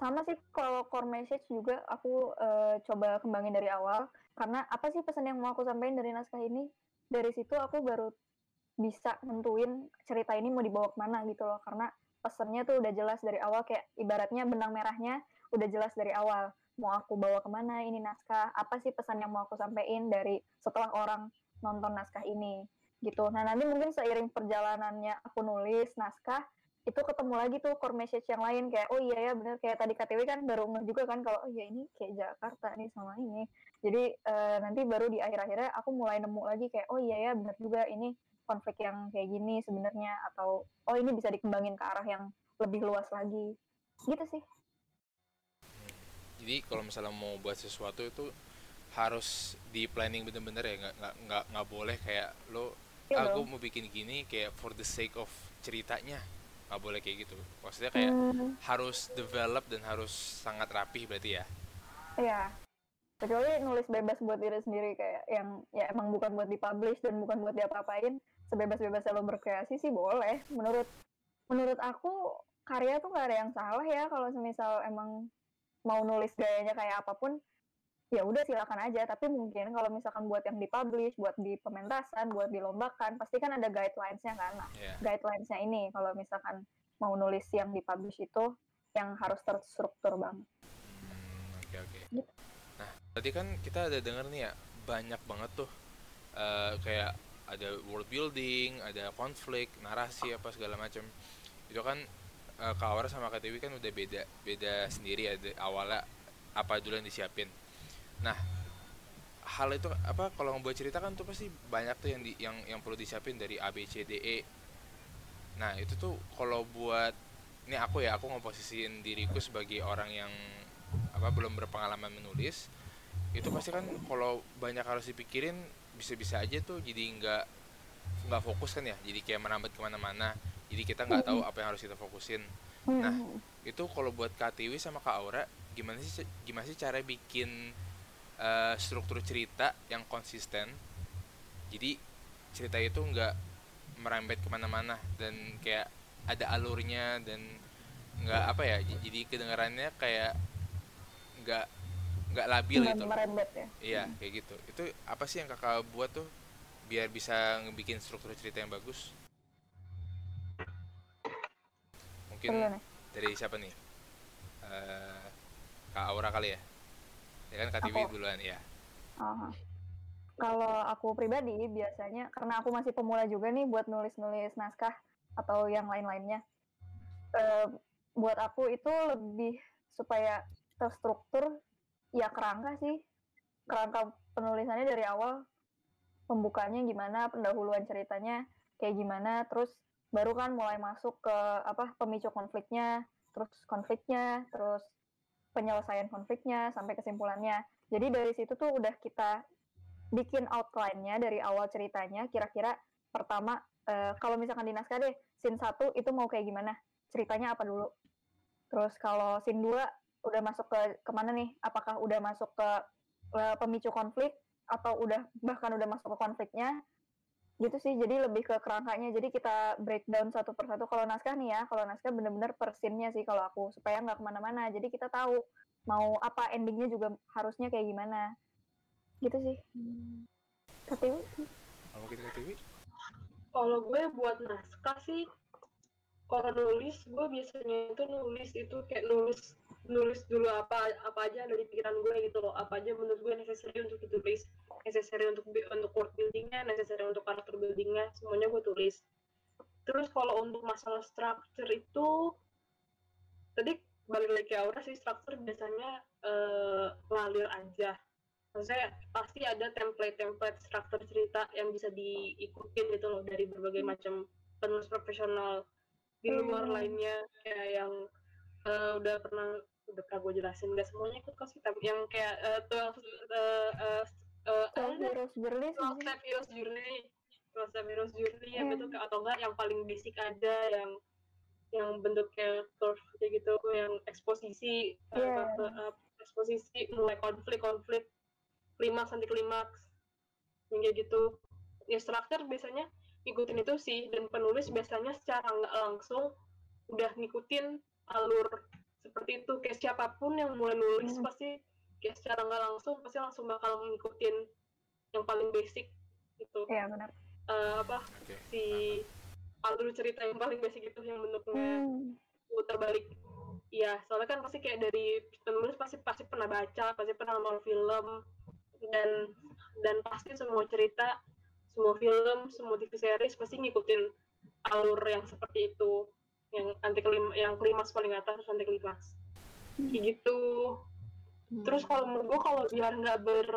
sama sih kalau core message juga aku eh, coba kembangin dari awal. Karena apa sih pesan yang mau aku sampaikan dari naskah ini? Dari situ aku baru bisa nentuin cerita ini mau dibawa ke mana gitu loh. Karena pesennya tuh udah jelas dari awal kayak ibaratnya benang merahnya udah jelas dari awal. Mau aku bawa ke mana ini naskah? Apa sih pesan yang mau aku sampaikan dari setelah orang nonton naskah ini? Gitu. Nah nanti mungkin seiring perjalanannya aku nulis naskah itu ketemu lagi tuh core message yang lain kayak oh iya ya bener. Kayak tadi KTW kan baru ngeh juga kan kalau oh iya ini kayak Jakarta nih sama ini. Jadi uh, nanti baru di akhir-akhirnya aku mulai nemu lagi kayak oh iya ya bener juga ini konflik yang kayak gini sebenarnya atau oh ini bisa dikembangin ke arah yang lebih luas lagi. Gitu sih. Jadi kalau misalnya mau buat sesuatu itu harus di planning bener-bener ya nggak nggak nggak nggak boleh kayak lo iya aku mau bikin gini kayak for the sake of ceritanya nggak boleh kayak gitu. Maksudnya kayak hmm. harus develop dan harus sangat rapih berarti ya? Iya. Kecuali nulis bebas buat diri sendiri kayak yang ya emang bukan buat dipublish dan bukan buat diapa-apain sebebas-bebasnya lo berkreasi sih boleh. Menurut menurut aku karya tuh gak ada yang salah ya kalau semisal emang mau nulis gayanya kayak apa pun ya udah silakan aja. Tapi mungkin kalau misalkan buat yang dipublish buat di pementasan buat dilombakan pasti kan ada guidelines-nya kan? Nah, yeah. guidelines-nya ini kalau misalkan mau nulis yang dipublish itu yang harus terstruktur banget. Hmm, oke oke. Gitu. nah tadi kan kita ada dengar nih ya banyak banget tuh uh, kayak ada world building ada konflik narasi apa segala macam itu kan uh, Kak Aura sama Dewi kan udah beda beda sendiri ya awalnya apa dulu yang disiapin nah hal itu apa kalau membuat cerita kan tuh pasti banyak tuh yang di, yang yang perlu disiapin dari A B C D E. Nah itu tuh kalau buat ini aku ya aku ngeposisiin diriku sebagai orang yang apa belum berpengalaman menulis itu pasti kan kalau banyak harus dipikirin bisa-bisa aja tuh jadi nggak nggak fokus kan ya jadi kayak merambat ke mana-mana jadi kita nggak tahu apa yang harus kita fokusin. Nah itu kalau buat KTW sama Kak Aura gimana sih gimana sih cara bikin uh, struktur cerita yang konsisten. Jadi cerita itu nggak merembet ke mana-mana dan kayak ada alurnya dan nggak apa ya jadi kedengarannya kayak nggak nggak labil gitu merembet ya? Iya hmm. kayak gitu. Itu apa sih yang kakak buat tuh biar bisa ngebikin struktur cerita yang bagus? Mungkin dari siapa nih? Uh, kak Aura kali ya ya kan KTV aku, duluan ya uh, kalau aku pribadi biasanya karena aku masih pemula juga nih buat nulis-nulis naskah atau yang lain-lainnya uh, buat aku itu lebih supaya terstruktur ya kerangka sih. Kerangka penulisannya dari awal pembukanya gimana pendahuluan ceritanya kayak gimana terus baru kan mulai masuk ke apa pemicu konfliknya terus konfliknya terus penyelesaian konfliknya sampai kesimpulannya. Jadi dari situ tuh udah kita bikin outline-nya dari awal ceritanya kira-kira pertama uh, kalau misalkan di naskah deh scene satu itu mau kayak gimana? Ceritanya apa dulu? Terus kalau scene 2 udah masuk ke ke mana nih? Apakah udah masuk ke uh, pemicu konflik? Atau udah bahkan udah masuk ke konfliknya gitu sih jadi lebih ke kerangkanya. Jadi kita breakdown satu persatu. Kalau naskah nih ya kalau naskah bener-bener persinnya sih kalau aku supaya nggak ke mana-mana. Jadi kita tahu mau apa endingnya juga harusnya kayak gimana. Gitu sih. Hmm. Kalau kita kalau gue buat naskah sih kalau nulis gue biasanya itu nulis itu kayak nulis nulis dulu apa apa aja dari pikiran gue gitu loh. Apa aja menurut gue necessary untuk ditulis necessary untuk untuk world buildingnya necessary untuk karakter buildingnya semuanya gue tulis. Terus kalau untuk masalah structure itu tadi balik lagi ke aura sih structure biasanya uh, ngalir aja. Maksudnya pasti ada template-template struktur cerita yang bisa diikutin gitu loh dari berbagai macam penulis profesional di luar hmm. lainnya kayak yang uh, udah pernah udah pernah gue jelasin gak semuanya ikut sih tapi yang kayak uh, tuh uh, uh, uh, Heroes Journey Step Heroes Journey Step Heroes Journey betul atau enggak yang paling basic ada yang yang bentuknya curve kayak gitu yang eksposisi yeah. uh, uh, eksposisi mulai konflik konflik klimaks anti klimaks yang kayak gitu. Ya struktur biasanya ngikutin itu sih dan penulis biasanya secara nggak langsung udah ngikutin alur seperti itu kayak siapa pun yang mulai nulis hmm. pasti kayak secara nggak langsung pasti langsung bakal ngikutin yang paling basic gitu iya benar uh, apa okay. si alur cerita yang paling basic itu yang bentuknya Hmm. putar balik Iya, soalnya kan pasti kayak dari penulis pasti pasti pernah baca, pasti pernah nonton film dan dan pasti semua cerita, semua film, semua TV series pasti ngikutin alur yang seperti itu, yang anti klim, yang klimaks paling atas terus anti klimaks. Kayak gitu. Terus kalau menurut gue kalau biar nggak ber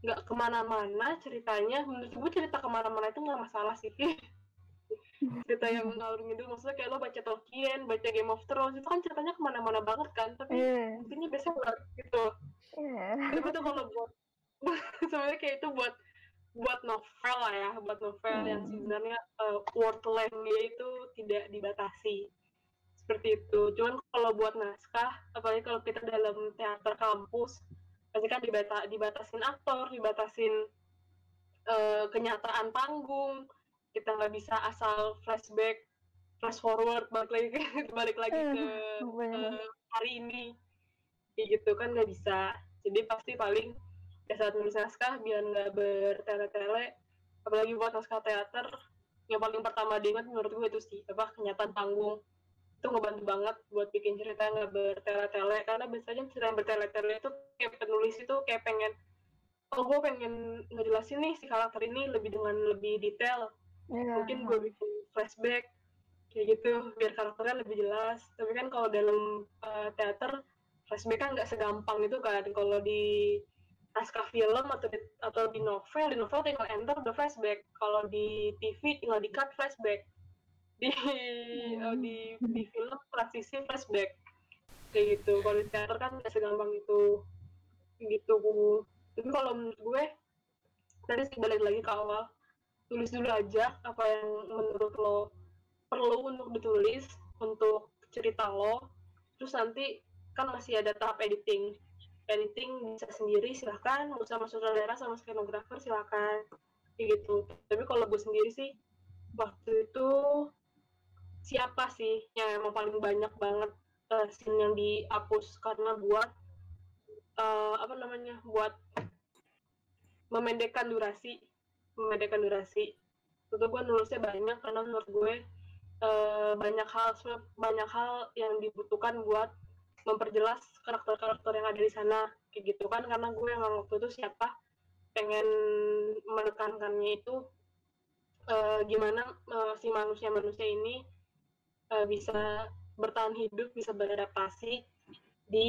nggak ke mana-mana ceritanya, menurut gue cerita ke mana-mana itu nggak masalah sih. cerita yang ngalur ngidul maksudnya kayak lo baca Tolkien, baca Game of Thrones itu kan ceritanya ke mana-mana banget kan, tapi Iya. intinya biasanya gitu. Iya. Tapi tuh kalau buat sebenarnya kayak itu buat buat novel lah ya, buat novel yang Hmm. sebenarnya uh, word length-nya itu tidak dibatasi. Seperti itu. Cuman kalau buat naskah, apalagi kalau kita dalam teater kampus, pasti kan dibata dibatasin aktor, dibatasin uh, kenyataan panggung. Kita nggak bisa asal flashback, flash forward, balik lagi balik lagi ke Banyak. eh, hari ini kayak gitu kan nggak bisa jadi pasti paling ya saat nulis naskah biar nggak bertele-tele. Apalagi buat naskah teater yang paling pertama diingat menurut gue itu sih apa kenyataan panggung. Itu ngebantu banget buat bikin cerita nggak bertele-tele karena biasanya cerita yang bertele-tele itu kayak penulis itu kayak pengen oh gue pengen ngejelasin nih si karakter ini lebih dengan lebih detail. Iya. mungkin gue bikin flashback kayak gitu biar karakternya lebih jelas. Tapi kan kalau dalam uh, teater flashback kan nggak segampang itu kan. Kalau di naskah film atau di, atau di novel di novel tinggal enter udah flashback. Kalau di TV tinggal di cut flashback. Di uh, di di film transisi flashback. Kayak gitu. Kalau di teater kan nggak segampang itu. Gitu. Tapi kalau menurut gue tadi sih balik lagi ke awal. Tulis dulu aja apa yang menurut lo perlu untuk ditulis untuk cerita lo. Terus nanti kan masih ada tahap editing editing bisa sendiri silahkan. Mau sama sutradara sama skenografer silahkan. Kayak gitu. Tapi kalau gue sendiri sih waktu itu siapa sih yang emang paling banyak banget uh, scene yang dihapus? Karena buat uh, apa namanya buat memendekkan durasi. Memendekkan durasi. Itu gue nulisnya banyak karena menurut gue uh, banyak hal banyak hal yang dibutuhkan buat memperjelas karakter-karakter yang ada di sana kayak gitu kan. Karena gue yang waktu itu siapa pengen menekankannya itu uh, gimana uh, si manusia-manusia ini uh, bisa bertahan hidup bisa beradaptasi di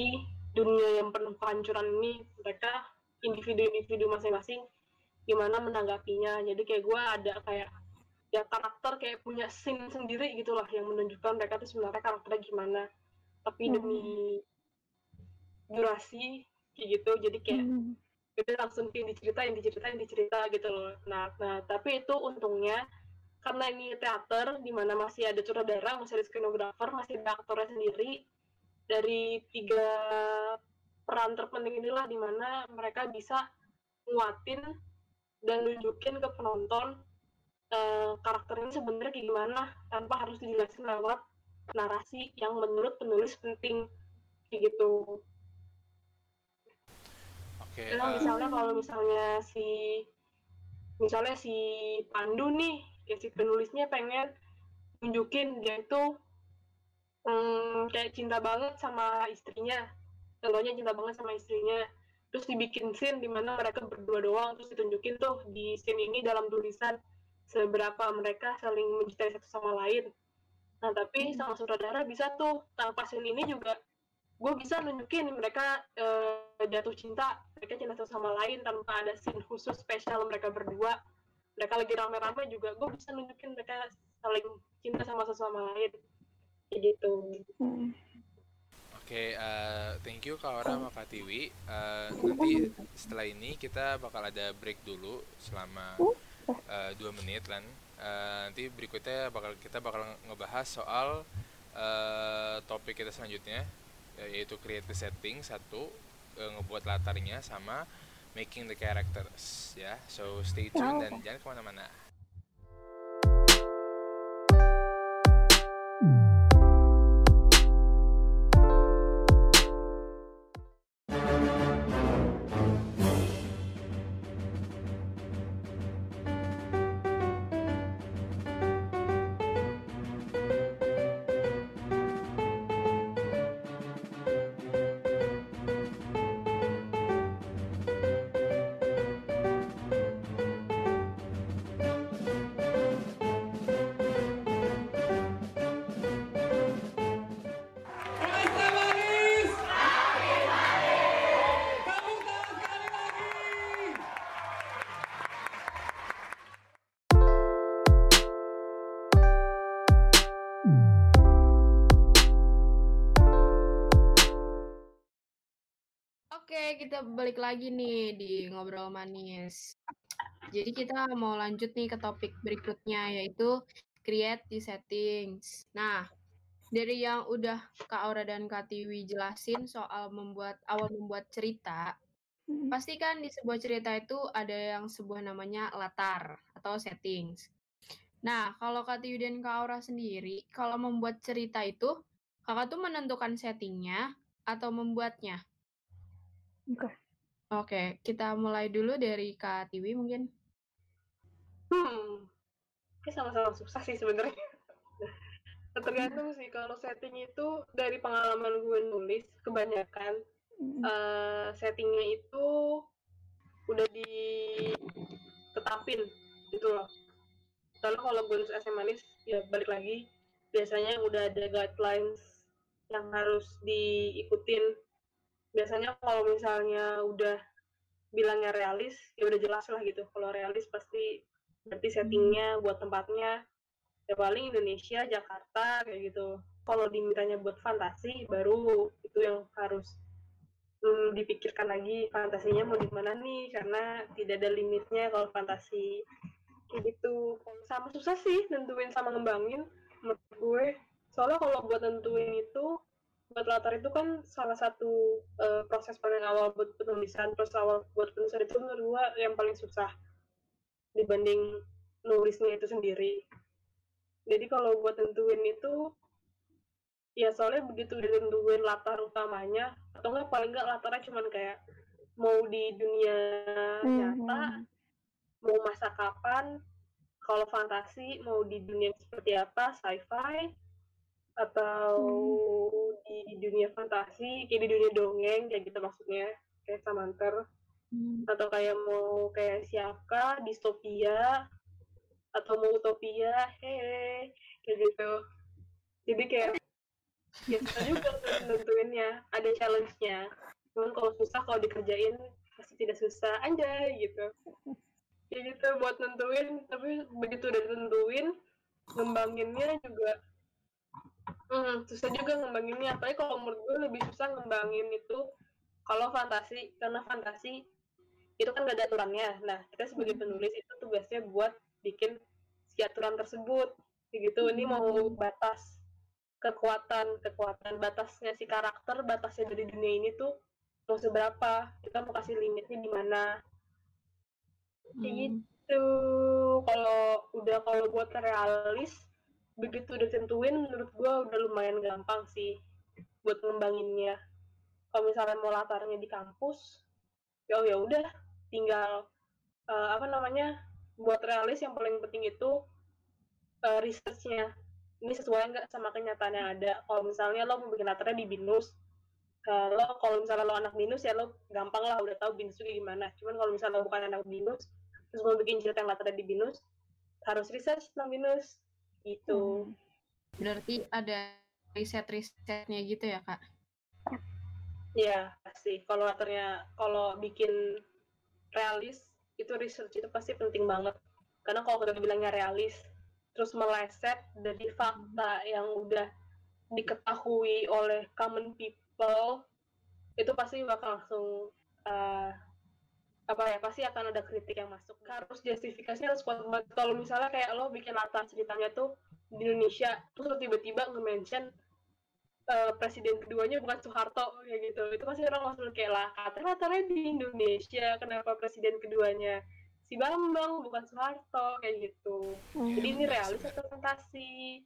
dunia yang penuh kehancuran ini. Mereka individu-individu masing-masing gimana menanggapinya. Jadi kayak gue ada kayak ya karakter kayak punya scene sendiri gitulah yang menunjukkan mereka tuh sebenarnya karakternya gimana tapi Hmm. demi durasi kayak gitu jadi kayak Hmm. jadi langsung kayak diceritain diceritain dicerita gitu loh nah nah tapi itu untungnya karena ini teater di mana masih ada sutradara masih ada skenografer masih ada aktornya sendiri dari tiga peran terpenting inilah di mana mereka bisa nguatin dan nunjukin ke penonton uh, karakter ini sebenarnya kayak gimana tanpa harus dijelasin lewat narasi yang menurut penulis penting kayak gitu. Oke. Nah, eh, misalnya kalau misalnya si misalnya si Pandu nih, ya si penulisnya pengen nunjukin dia itu hmm, kayak cinta banget sama istrinya. Contohnya cinta banget sama istrinya. Terus dibikin scene di mana mereka berdua doang, terus ditunjukin tuh di scene ini dalam tulisan seberapa mereka saling mencintai satu sama lain. Nah, tapi sama sutradara bisa tuh tanpa scene ini juga gue bisa nunjukin mereka eh, jatuh cinta mereka cinta satu sama lain tanpa ada scene khusus spesial mereka berdua mereka lagi rame-rame juga gue bisa nunjukin mereka saling cinta sama satu sama lain kayak gitu Hmm. Oke, eh, thank you Kak Ora sama Kak Tiwi. Eh, nanti setelah ini kita bakal ada break dulu selama dua menit kan. Eh, nanti berikutnya bakal kita bakal ngebahas soal eh, topik kita selanjutnya yaitu create the setting satu eh, ngebuat latarnya sama making the characters ya. So stay tune dan jangan ke mana-mana. Oke, kita balik lagi nih di ngobrol manis. Jadi kita mau lanjut nih ke topik berikutnya yaitu create di settings. Nah, dari yang udah Kak Aura dan Kak Tiwi jelasin soal membuat awal membuat cerita, Hmm. pasti kan di sebuah cerita itu ada yang sebuah namanya latar atau settings. Nah, kalau Kak Tiwi dan Kak Aura sendiri, kalau membuat cerita itu, kakak tuh menentukan settingnya atau membuatnya? Oke. Oke, kita mulai dulu dari Kak Tiwi mungkin. Hmm, ini sama-sama susah sih sebenarnya. Tergantung sih kalau setting itu dari pengalaman gue nulis kebanyakan Hmm. eh, settingnya itu udah ditetapin gitu loh. Lalu kalau gue nulis essay manis ya balik lagi biasanya udah ada guidelines yang harus diikutin. Biasanya kalau misalnya udah bilangnya realis ya udah jelas lah gitu. Kalau realis pasti berarti settingnya buat tempatnya. Ya paling Indonesia, Jakarta kayak gitu. Kalau dimintanya buat fantasi baru itu yang harus hmm, dipikirkan lagi fantasinya mau di mana nih. Karena tidak ada limitnya kalau fantasi kayak gitu. Sama susah sih nentuin sama ngembangin menurut gue. Soalnya kalau buat nentuin itu buat latar itu kan salah satu eh, proses paling awal buat penulisan. Proses awal buat penulisan itu menurut gue yang paling susah dibanding nulisnya itu sendiri. Jadi kalau buat nentuin itu ya soalnya begitu ditentuin latar utamanya atau enggak paling enggak latarnya cuman kayak mau di dunia Hmm, nyata mau masa kapan kalau fantasi mau di dunia seperti apa sci-fi atau di, di dunia fantasi kayak di dunia dongeng kayak gitu maksudnya. Kayak Samanter atau kayak mau kayak siapa distopia atau mau utopia hehe kayak gitu. Jadi kayak ya susah juga untuk nentuinnya ada challenge-nya. Cuman kalau susah kalau dikerjain pasti tidak susah. Anjay gitu. Kayak gitu buat nentuin tapi begitu udah ditentuin ngembanginnya juga hmm, susah juga ngembanginnya. Apalagi kalau menurut gue lebih susah ngembangin itu kalau fantasi karena fantasi itu kan gak ada aturannya. Nah kita sebagai penulis itu tugasnya buat bikin si aturan tersebut. Gitu ini mau batas kekuatan kekuatan batasnya si karakter batasnya dari dunia ini tuh mau seberapa kita mau kasih limitnya di mana. Kayak Hmm. gitu. Kalau udah kalau buat realis begitu udah tentuin menurut gua udah lumayan gampang sih buat ngembanginnya. Kalau misalnya mau latarnya di kampus ya ya udah tinggal eh, apa namanya buat realis yang paling penting itu eh, researchnya. Ini sesuai nggak sama kenyataan yang ada? Kalau misalnya lo mau bikin latarnya di binus kalau kalau misalnya lo anak binus ya lo gampang lah udah tahu binus itu gimana. Cuman kalau misalnya lo bukan anak binus terus mau bikin cerita yang latarnya di binus harus research tentang binus gitu Hmm. Berarti ada riset-risetnya gitu ya, Kak? ya pasti kalau latarnya kalau bikin realis itu research itu pasti penting banget karena kalau kita bilangnya realis terus meleset dari fakta yang udah diketahui oleh common people itu pasti bakal langsung eh, apa ya pasti akan ada kritik yang masuk. Harus justifikasinya harus kuat banget. Kalau misalnya kayak lo bikin latar ceritanya tuh di Indonesia terus lo tiba-tiba nge-mention eh, presiden keduanya bukan Soeharto kayak gitu. Itu pasti orang langsung kayak lah katanya latarnya di Indonesia kenapa presiden keduanya si Bambang bukan Soeharto? Kayak gitu. Jadi ini realis atau fantasi?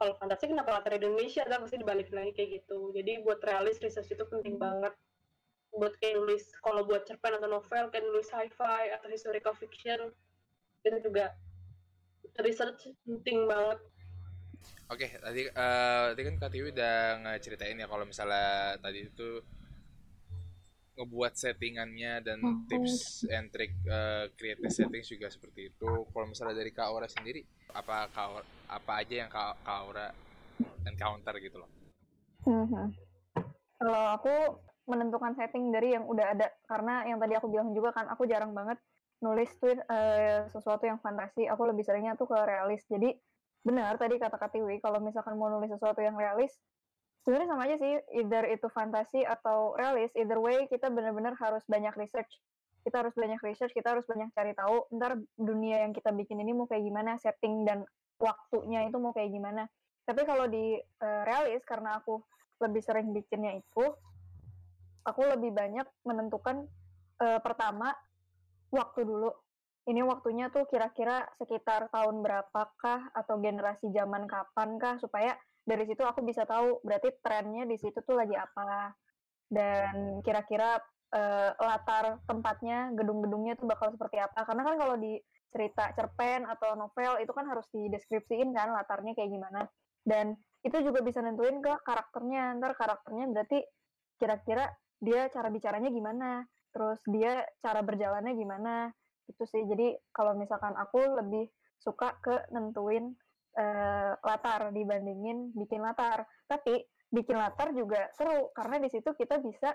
Kalau fantasi kenapa latar Indonesia? Dan pasti dibalikin lagi kayak gitu. Jadi buat realis research itu penting banget buat kayak nulis kalau buat cerpen atau novel kayak nulis sci-fi atau historical fiction itu juga research penting banget Oke, tadi eh, tadi kan Kak Tiwi udah ngeceritain ya kalau misalnya tadi itu ngebuat settingannya dan Hmm. tips and trick eh, creative settings juga seperti itu. Kalau misalnya dari Kak Aura sendiri, apa Kak Aura- apa aja yang Kak, Kak Aura encounter gitu loh? Mhm. Kalau aku menentukan setting dari yang udah ada, karena yang tadi aku bilang juga kan, aku jarang banget nulis tuh eh, sesuatu yang fantasi. Aku lebih seringnya tuh ke realis. Jadi benar tadi kata Kak Tiwi, kalau misalkan mau nulis sesuatu yang realis, sebenarnya sama aja sih either itu fantasi atau realis either way kita benar-benar harus banyak research kita harus banyak research kita harus banyak cari tahu ntar dunia yang kita bikin ini mau kayak gimana setting dan waktunya itu mau kayak gimana tapi kalau di uh, realis karena aku lebih sering bikinnya itu aku lebih banyak menentukan uh, pertama waktu dulu. Ini waktunya tuh kira-kira sekitar tahun berapakah atau generasi zaman kapankah supaya dari situ aku bisa tahu berarti trennya di situ tuh lagi apa. Dan kira-kira uh, latar tempatnya gedung-gedungnya tuh bakal seperti apa. Karena kan kalau di cerita cerpen atau novel itu kan harus dideskripsiin kan latarnya kayak gimana. Dan itu juga bisa nentuin ke karakternya. Ntar karakternya berarti kira-kira dia cara bicaranya gimana terus dia cara berjalannya gimana itu sih jadi kalau misalkan aku lebih suka ke nentuin uh, latar dibandingin bikin latar. Tapi bikin latar juga seru karena di situ kita bisa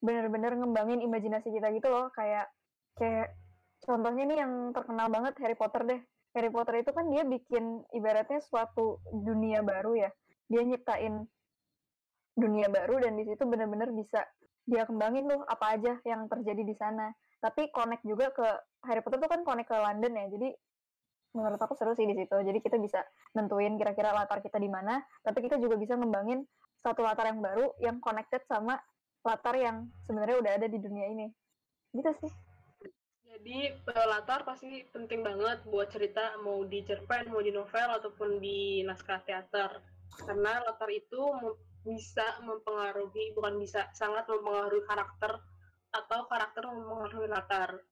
benar-benar ngembangin imajinasi kita gitu loh kayak kayak contohnya nih yang terkenal banget Harry Potter deh. Harry Potter itu kan dia bikin ibaratnya suatu dunia baru ya. Dia nyiptain dunia baru dan di situ benar-benar bisa dia kembangin loh apa aja yang terjadi di sana. Tapi connect juga ke Harry Potter tuh kan connect ke London ya. Jadi menurut aku seru sih di situ. Jadi kita bisa nentuin kira-kira latar kita di mana, tapi kita juga bisa ngembangin satu latar yang baru yang connected sama latar yang sebenarnya udah ada di dunia ini. Gitu sih. Jadi eh, latar pasti penting banget buat cerita mau di cerpen, mau di novel ataupun di naskah teater. Karena latar itu bisa mempengaruhi, bukan bisa, sangat mempengaruhi karakter atau karakter mempengaruhi latar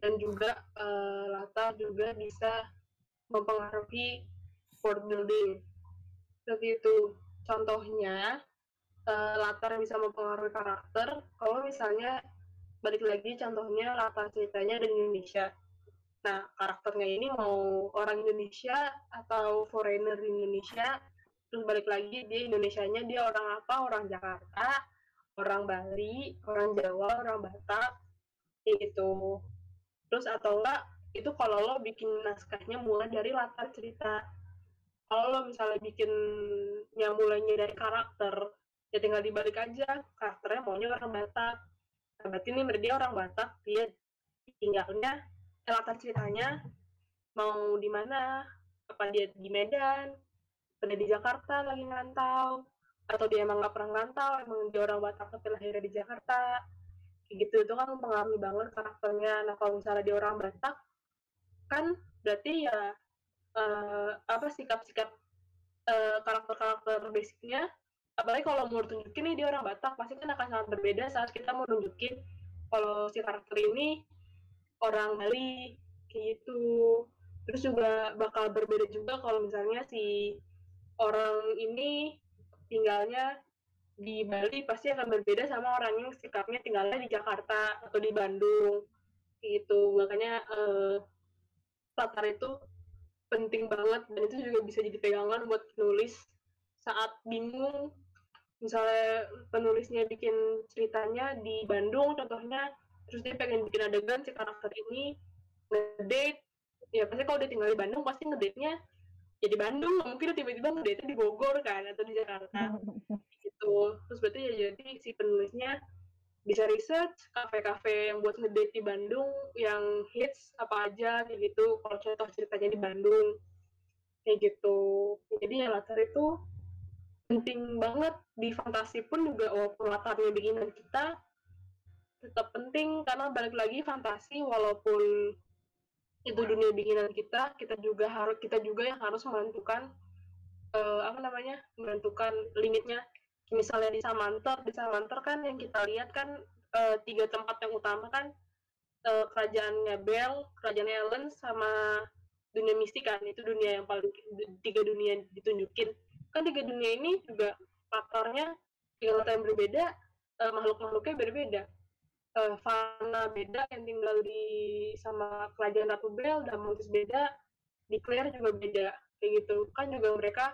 dan juga uh, latar juga bisa mempengaruhi world building. Seperti itu. Contohnya, uh, latar bisa mempengaruhi karakter. Kalau misalnya balik lagi contohnya latar ceritanya di Indonesia. Nah, karakternya ini mau orang Indonesia atau foreigner di Indonesia, terus balik lagi dia Indonesianya dia orang apa? Orang Jakarta, orang Bali, orang Jawa, orang Batak, gitu. Terus atau enggak itu kalau lo bikin naskahnya mulai dari latar cerita. Kalau lo misalnya bikin yang mulainya dari karakter ya tinggal dibalik aja karakternya maunya orang Batak. Nah, berarti ini dia orang Batak dia tinggalnya eh, latar ceritanya mau di mana? Apa dia di Medan atau di Jakarta lagi ngantau atau dia emang nggak pernah ngantau emang dia orang Batak tapi lahirnya di Jakarta. Gitu itu kan mempengaruhi banget karakternya. Nah kalau misalnya dia orang Batak kan berarti ya uh, apa sikap-sikap uh, karakter-karakter basicnya apalagi kalau mau tunjukin nih dia orang Batak pasti kan akan sangat berbeda saat kita mau nunjukin kalau si karakter ini orang Bali kayak gitu. Terus juga bakal berbeda juga kalau misalnya si orang ini tinggalnya di Bali pasti akan berbeda sama orang yang sikapnya tinggalnya di Jakarta atau di Bandung gitu. Makanya eh, latar itu penting banget dan itu juga bisa jadi pegangan buat penulis saat bingung. Misalnya penulisnya bikin ceritanya di Bandung contohnya terus dia pengen bikin adegan si karakter ini ngedate ya pasti kalau dia tinggal di Bandung pasti ngedate-nya ya di Bandung mungkin tiba-tiba ngedate di Bogor kan atau di Jakarta. Gitu. Terus berarti ya jadi si penulisnya bisa research kafe-kafe yang buat ngedate di Bandung yang hits apa aja kayak gitu. Kalau contoh ceritanya di Bandung kayak gitu. Jadi ya latar itu penting banget. Di fantasi pun juga walaupun latarnya bikinan kita tetap penting. Karena balik lagi fantasi walaupun itu dunia bikinan kita kita juga harus kita juga yang harus menentukan uh, apa namanya menentukan limitnya. Misalnya di Samantor di Samantor kan yang kita lihat kan uh, tiga tempat yang utama kan uh, kerajaannya Bell kerajaan Ellen sama dunia mistik kan. Itu dunia yang paling tiga dunia ditunjukin. Kan tiga dunia ini juga faktornya tiga yang berbeda uh, makhluk-makhluknya berbeda uh, Fana beda yang tinggal di sama kerajaan Ratu Bell dan Montis beda di Claire juga beda kayak gitu. Kan juga mereka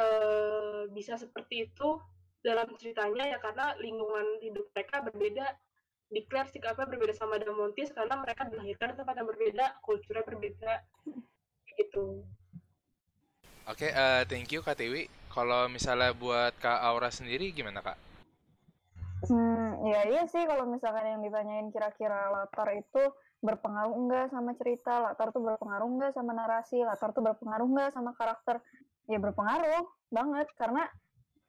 uh, bisa seperti itu dalam ceritanya ya karena lingkungan hidup mereka berbeda. Declare sikapnya berbeda sama Damontis karena mereka dilahirkan di tempat yang berbeda kulturnya berbeda gitu. Oke okay, uh, eh, thank you Kak Tiwi. Kalau misalnya buat Kak Aura sendiri gimana Kak? Hmm, ya iya sih kalau misalkan yang ditanyain kira-kira latar itu berpengaruh enggak sama cerita, latar tuh berpengaruh enggak sama narasi, latar tuh berpengaruh enggak sama karakter. Ya berpengaruh banget karena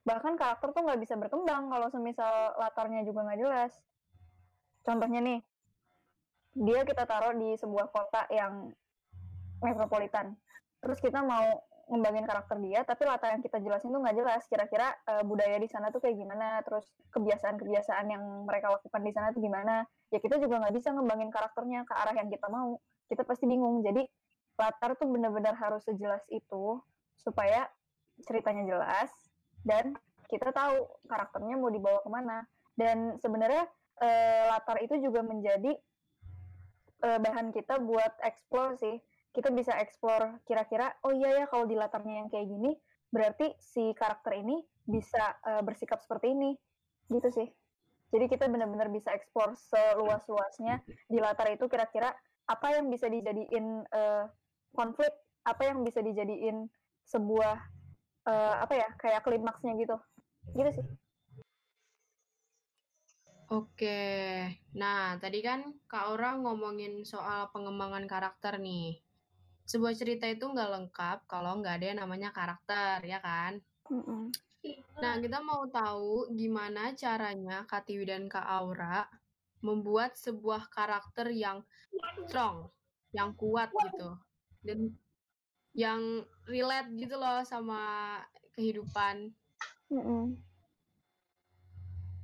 bahkan karakter tuh nggak bisa berkembang kalau semisal latarnya juga nggak jelas. Contohnya nih, dia kita taruh di sebuah kota yang metropolitan. Terus kita mau ngembangin karakter dia, tapi latar yang kita jelasin tuh nggak jelas. Kira-kira uh, budaya di sana tuh kayak gimana, terus kebiasaan-kebiasaan yang mereka lakukan di sana tuh gimana. Ya kita juga nggak bisa ngembangin karakternya ke arah yang kita mau. Kita pasti bingung. Jadi latar tuh benar-benar harus sejelas itu supaya ceritanya jelas dan kita tahu karakternya mau dibawa ke mana. Dan sebenarnya uh, latar itu juga menjadi uh, bahan kita buat explore sih kita bisa explore kira-kira oh iya ya kalau di latarnya yang kayak gini berarti si karakter ini bisa uh, bersikap seperti ini. Gitu sih. Jadi kita benar-benar bisa explore seluas-luasnya di latar itu kira-kira apa yang bisa dijadiin uh, konflik apa yang bisa dijadiin sebuah uh, apa ya kayak klimaksnya gitu. Gitu sih. Oke, nah tadi kan Kak Aura ngomongin soal pengembangan karakter nih sebuah cerita itu nggak lengkap kalau nggak ada yang namanya karakter, ya kan? Mm-mm. Nah, kita mau tahu gimana caranya Kak Tiwi dan Kak Aura membuat sebuah karakter yang strong, yang kuat gitu, dan yang relate gitu loh sama kehidupan. Mm-mm.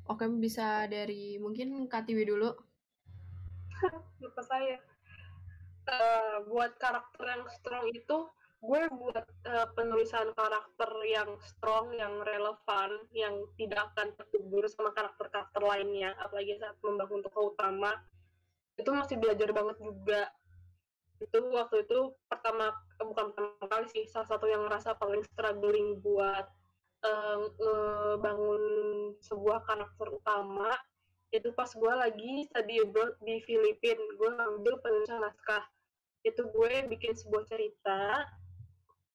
Oke, bisa dari mungkin Kak Tiwi dulu. Lupa saya. Uh, buat karakter yang strong itu gue buat uh, penulisan karakter yang strong, yang relevan, yang tidak akan terkubur sama karakter-karakter lainnya, apalagi saat membangun tokoh utama, itu masih belajar banget juga. Itu waktu itu pertama, bukan pertama kali sih, salah satu yang ngerasa paling struggling buat uh, bangun sebuah karakter utama, itu pas gue lagi study di Filipina, gue ngambil penulisan naskah itu gue bikin sebuah cerita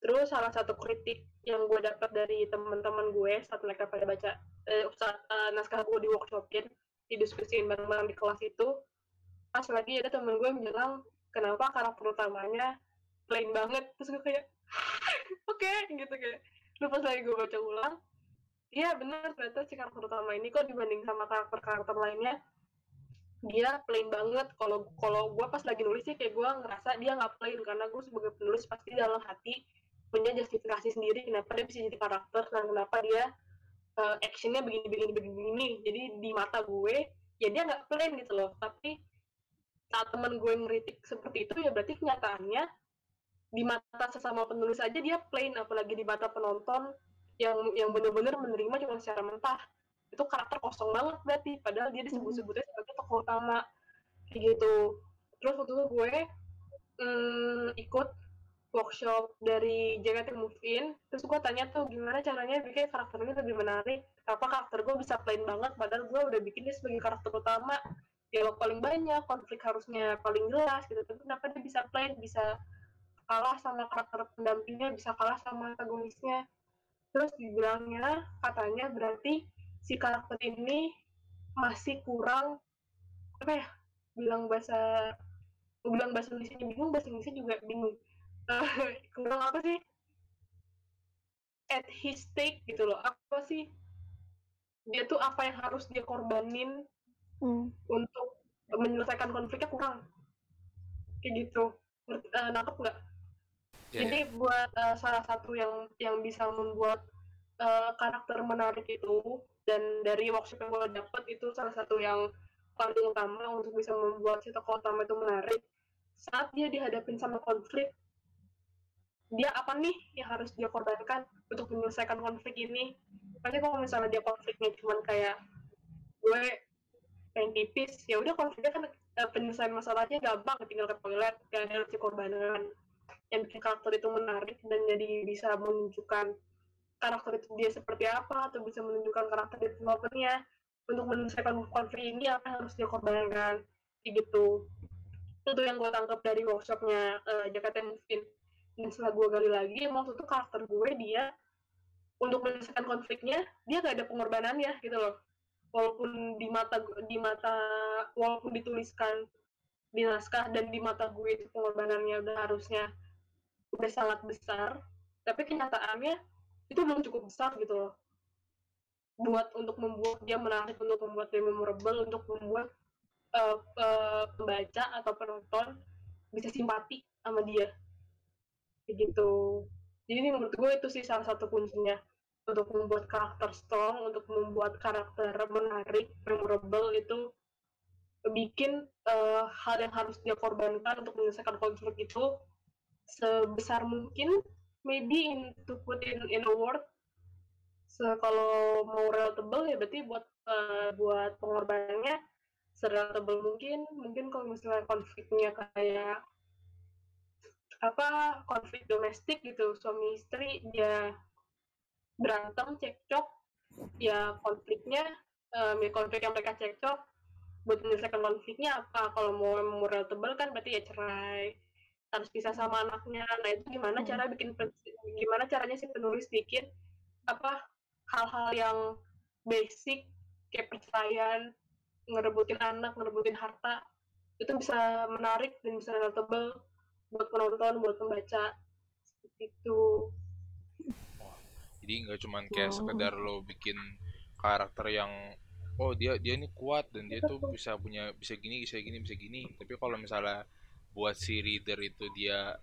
terus salah satu kritik yang gue dapat dari teman-teman gue saat mereka pada baca eh, saat uh, naskah gue di workshopin didiskusiin bareng-bareng di kelas itu pas lagi ada temen gue bilang kenapa karakter utamanya plain banget? Terus gue kayak oke okay, gitu kayak. Lu pas lagi gue baca ulang iya benar ternyata si karakter utama ini kok dibanding sama karakter-karakter lainnya dia plain banget. Kalau kalau gue pas lagi nulis sih kayak gue ngerasa dia nggak plain. Karena gue sebagai penulis pasti dalam hati punya justifikasi sendiri kenapa dia bisa jadi karakter dan kenapa dia uh, actionnya begini begini begini jadi di mata gue ya dia nggak plain gitu loh. Tapi saat temen gue ngeritik seperti itu ya berarti kenyataannya di mata sesama penulis aja dia plain. Apalagi di mata penonton yang yang benar-benar menerima cuma secara mentah itu karakter kosong banget berarti padahal dia disebut-sebutnya sebagai tokoh utama. Kayak gitu. Terus waktu itu gue mm, ikut workshop dari Move In terus gue tanya tuh gimana caranya bikin karakter ini lebih menarik? Apa karakter gue bisa plain banget padahal gue udah bikin dia sebagai karakter utama? Dialog paling banyak konflik harusnya paling jelas gitu. Tapi kenapa dia bisa plain bisa kalah sama karakter pendampingnya bisa kalah sama antagonisnya? Terus dibilangnya katanya berarti si karakter ini masih kurang apa ya bilang bahasa bilang bahasa Indonesia bingung bahasa Indonesia juga bingung. Uh, kurang apa sih? At his stake gitu loh. Apa sih? Dia tuh apa yang harus dia korbanin hmm. untuk menyelesaikan konfliknya kurang? Kayak gitu. Uh, nangkep nggak? Yeah, jadi yeah. buat uh, salah satu yang yang bisa membuat uh, karakter menarik itu dan dari workshop yang gue dapet itu salah satu yang paling utama untuk bisa membuat si tokoh utama itu menarik. Saat dia dihadapin sama konflik dia apa nih yang harus dia korbankan untuk menyelesaikan konflik ini? Pasti kalau misalnya dia konfliknya cuma kayak gue pengen tipis ya udah konfliknya kan eh, penyelesaian masalahnya gampang tinggal ke toilet gak ada harus dikorbankan yang bikin karakter itu menarik dan jadi bisa menunjukkan karakter itu dia seperti apa atau bisa menunjukkan karakter developernya untuk menyelesaikan konflik ini apa yang harus dia korbankan? Gitu. Itu yang gue tangkap dari workshopnya uh, Jakarta Mungkin dan setelah gue gali lagi waktu itu karakter gue dia untuk menyelesaikan konfliknya dia gak ada pengorbanannya gitu loh. Walaupun di mata di mata walaupun dituliskan di naskah dan di mata gue itu pengorbanannya udah harusnya udah sangat besar tapi kenyataannya itu belum cukup besar gitu loh. Buat untuk membuat dia menarik untuk membuat dia memorable untuk membuat uh, uh, pembaca atau penonton bisa simpati sama dia. Kayak gitu. Jadi ini menurut gue itu sih salah satu kuncinya. Untuk membuat karakter strong untuk membuat karakter menarik memorable itu bikin uh, hal yang harus dia korbankan untuk menyelesaikan konflik itu sebesar mungkin maybe in to put in in a word so, kalau mau relatable ya berarti buat uh, buat pengorbanannya serelatable mungkin mungkin kalau misalnya konfliknya kayak apa konflik domestik gitu suami istri dia berantem cekcok ya konfliknya um, konflik yang mereka cekcok buat menyelesaikan konfliknya apa kalau mau moral tebal kan berarti ya cerai harus pisah sama anaknya. Nah itu gimana hmm. cara bikin gimana caranya si penulis bikin apa hal-hal yang basic kayak perceraian ngerebutin anak ngerebutin harta itu bisa menarik dan bisa relatable buat penonton buat pembaca. Seperti itu. Jadi nggak cuman kayak oh. sekedar lo bikin karakter yang oh dia dia ini kuat dan dia tuh bisa punya bisa gini bisa gini bisa gini. Tapi kalau misalnya buat si reader itu dia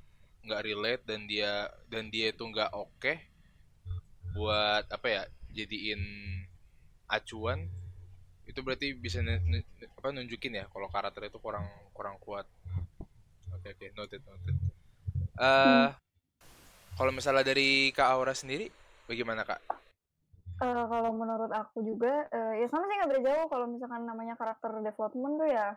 nggak relate dan dia dan dia itu nggak oke okay, buat apa ya jadiin acuan itu berarti bisa apa nunjukin ya kalau karakter itu kurang kurang kuat. Oke oke noted noted. Uh, hmm. kalau misalnya dari kak Aura sendiri bagaimana kak? Uh, kalau menurut aku juga uh, ya sama sih nggak beda jauh kalau misalkan namanya karakter development tuh ya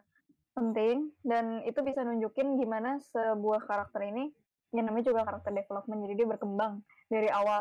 penting dan itu bisa nunjukin gimana sebuah karakter ini yang namanya juga karakter development jadi dia berkembang dari awal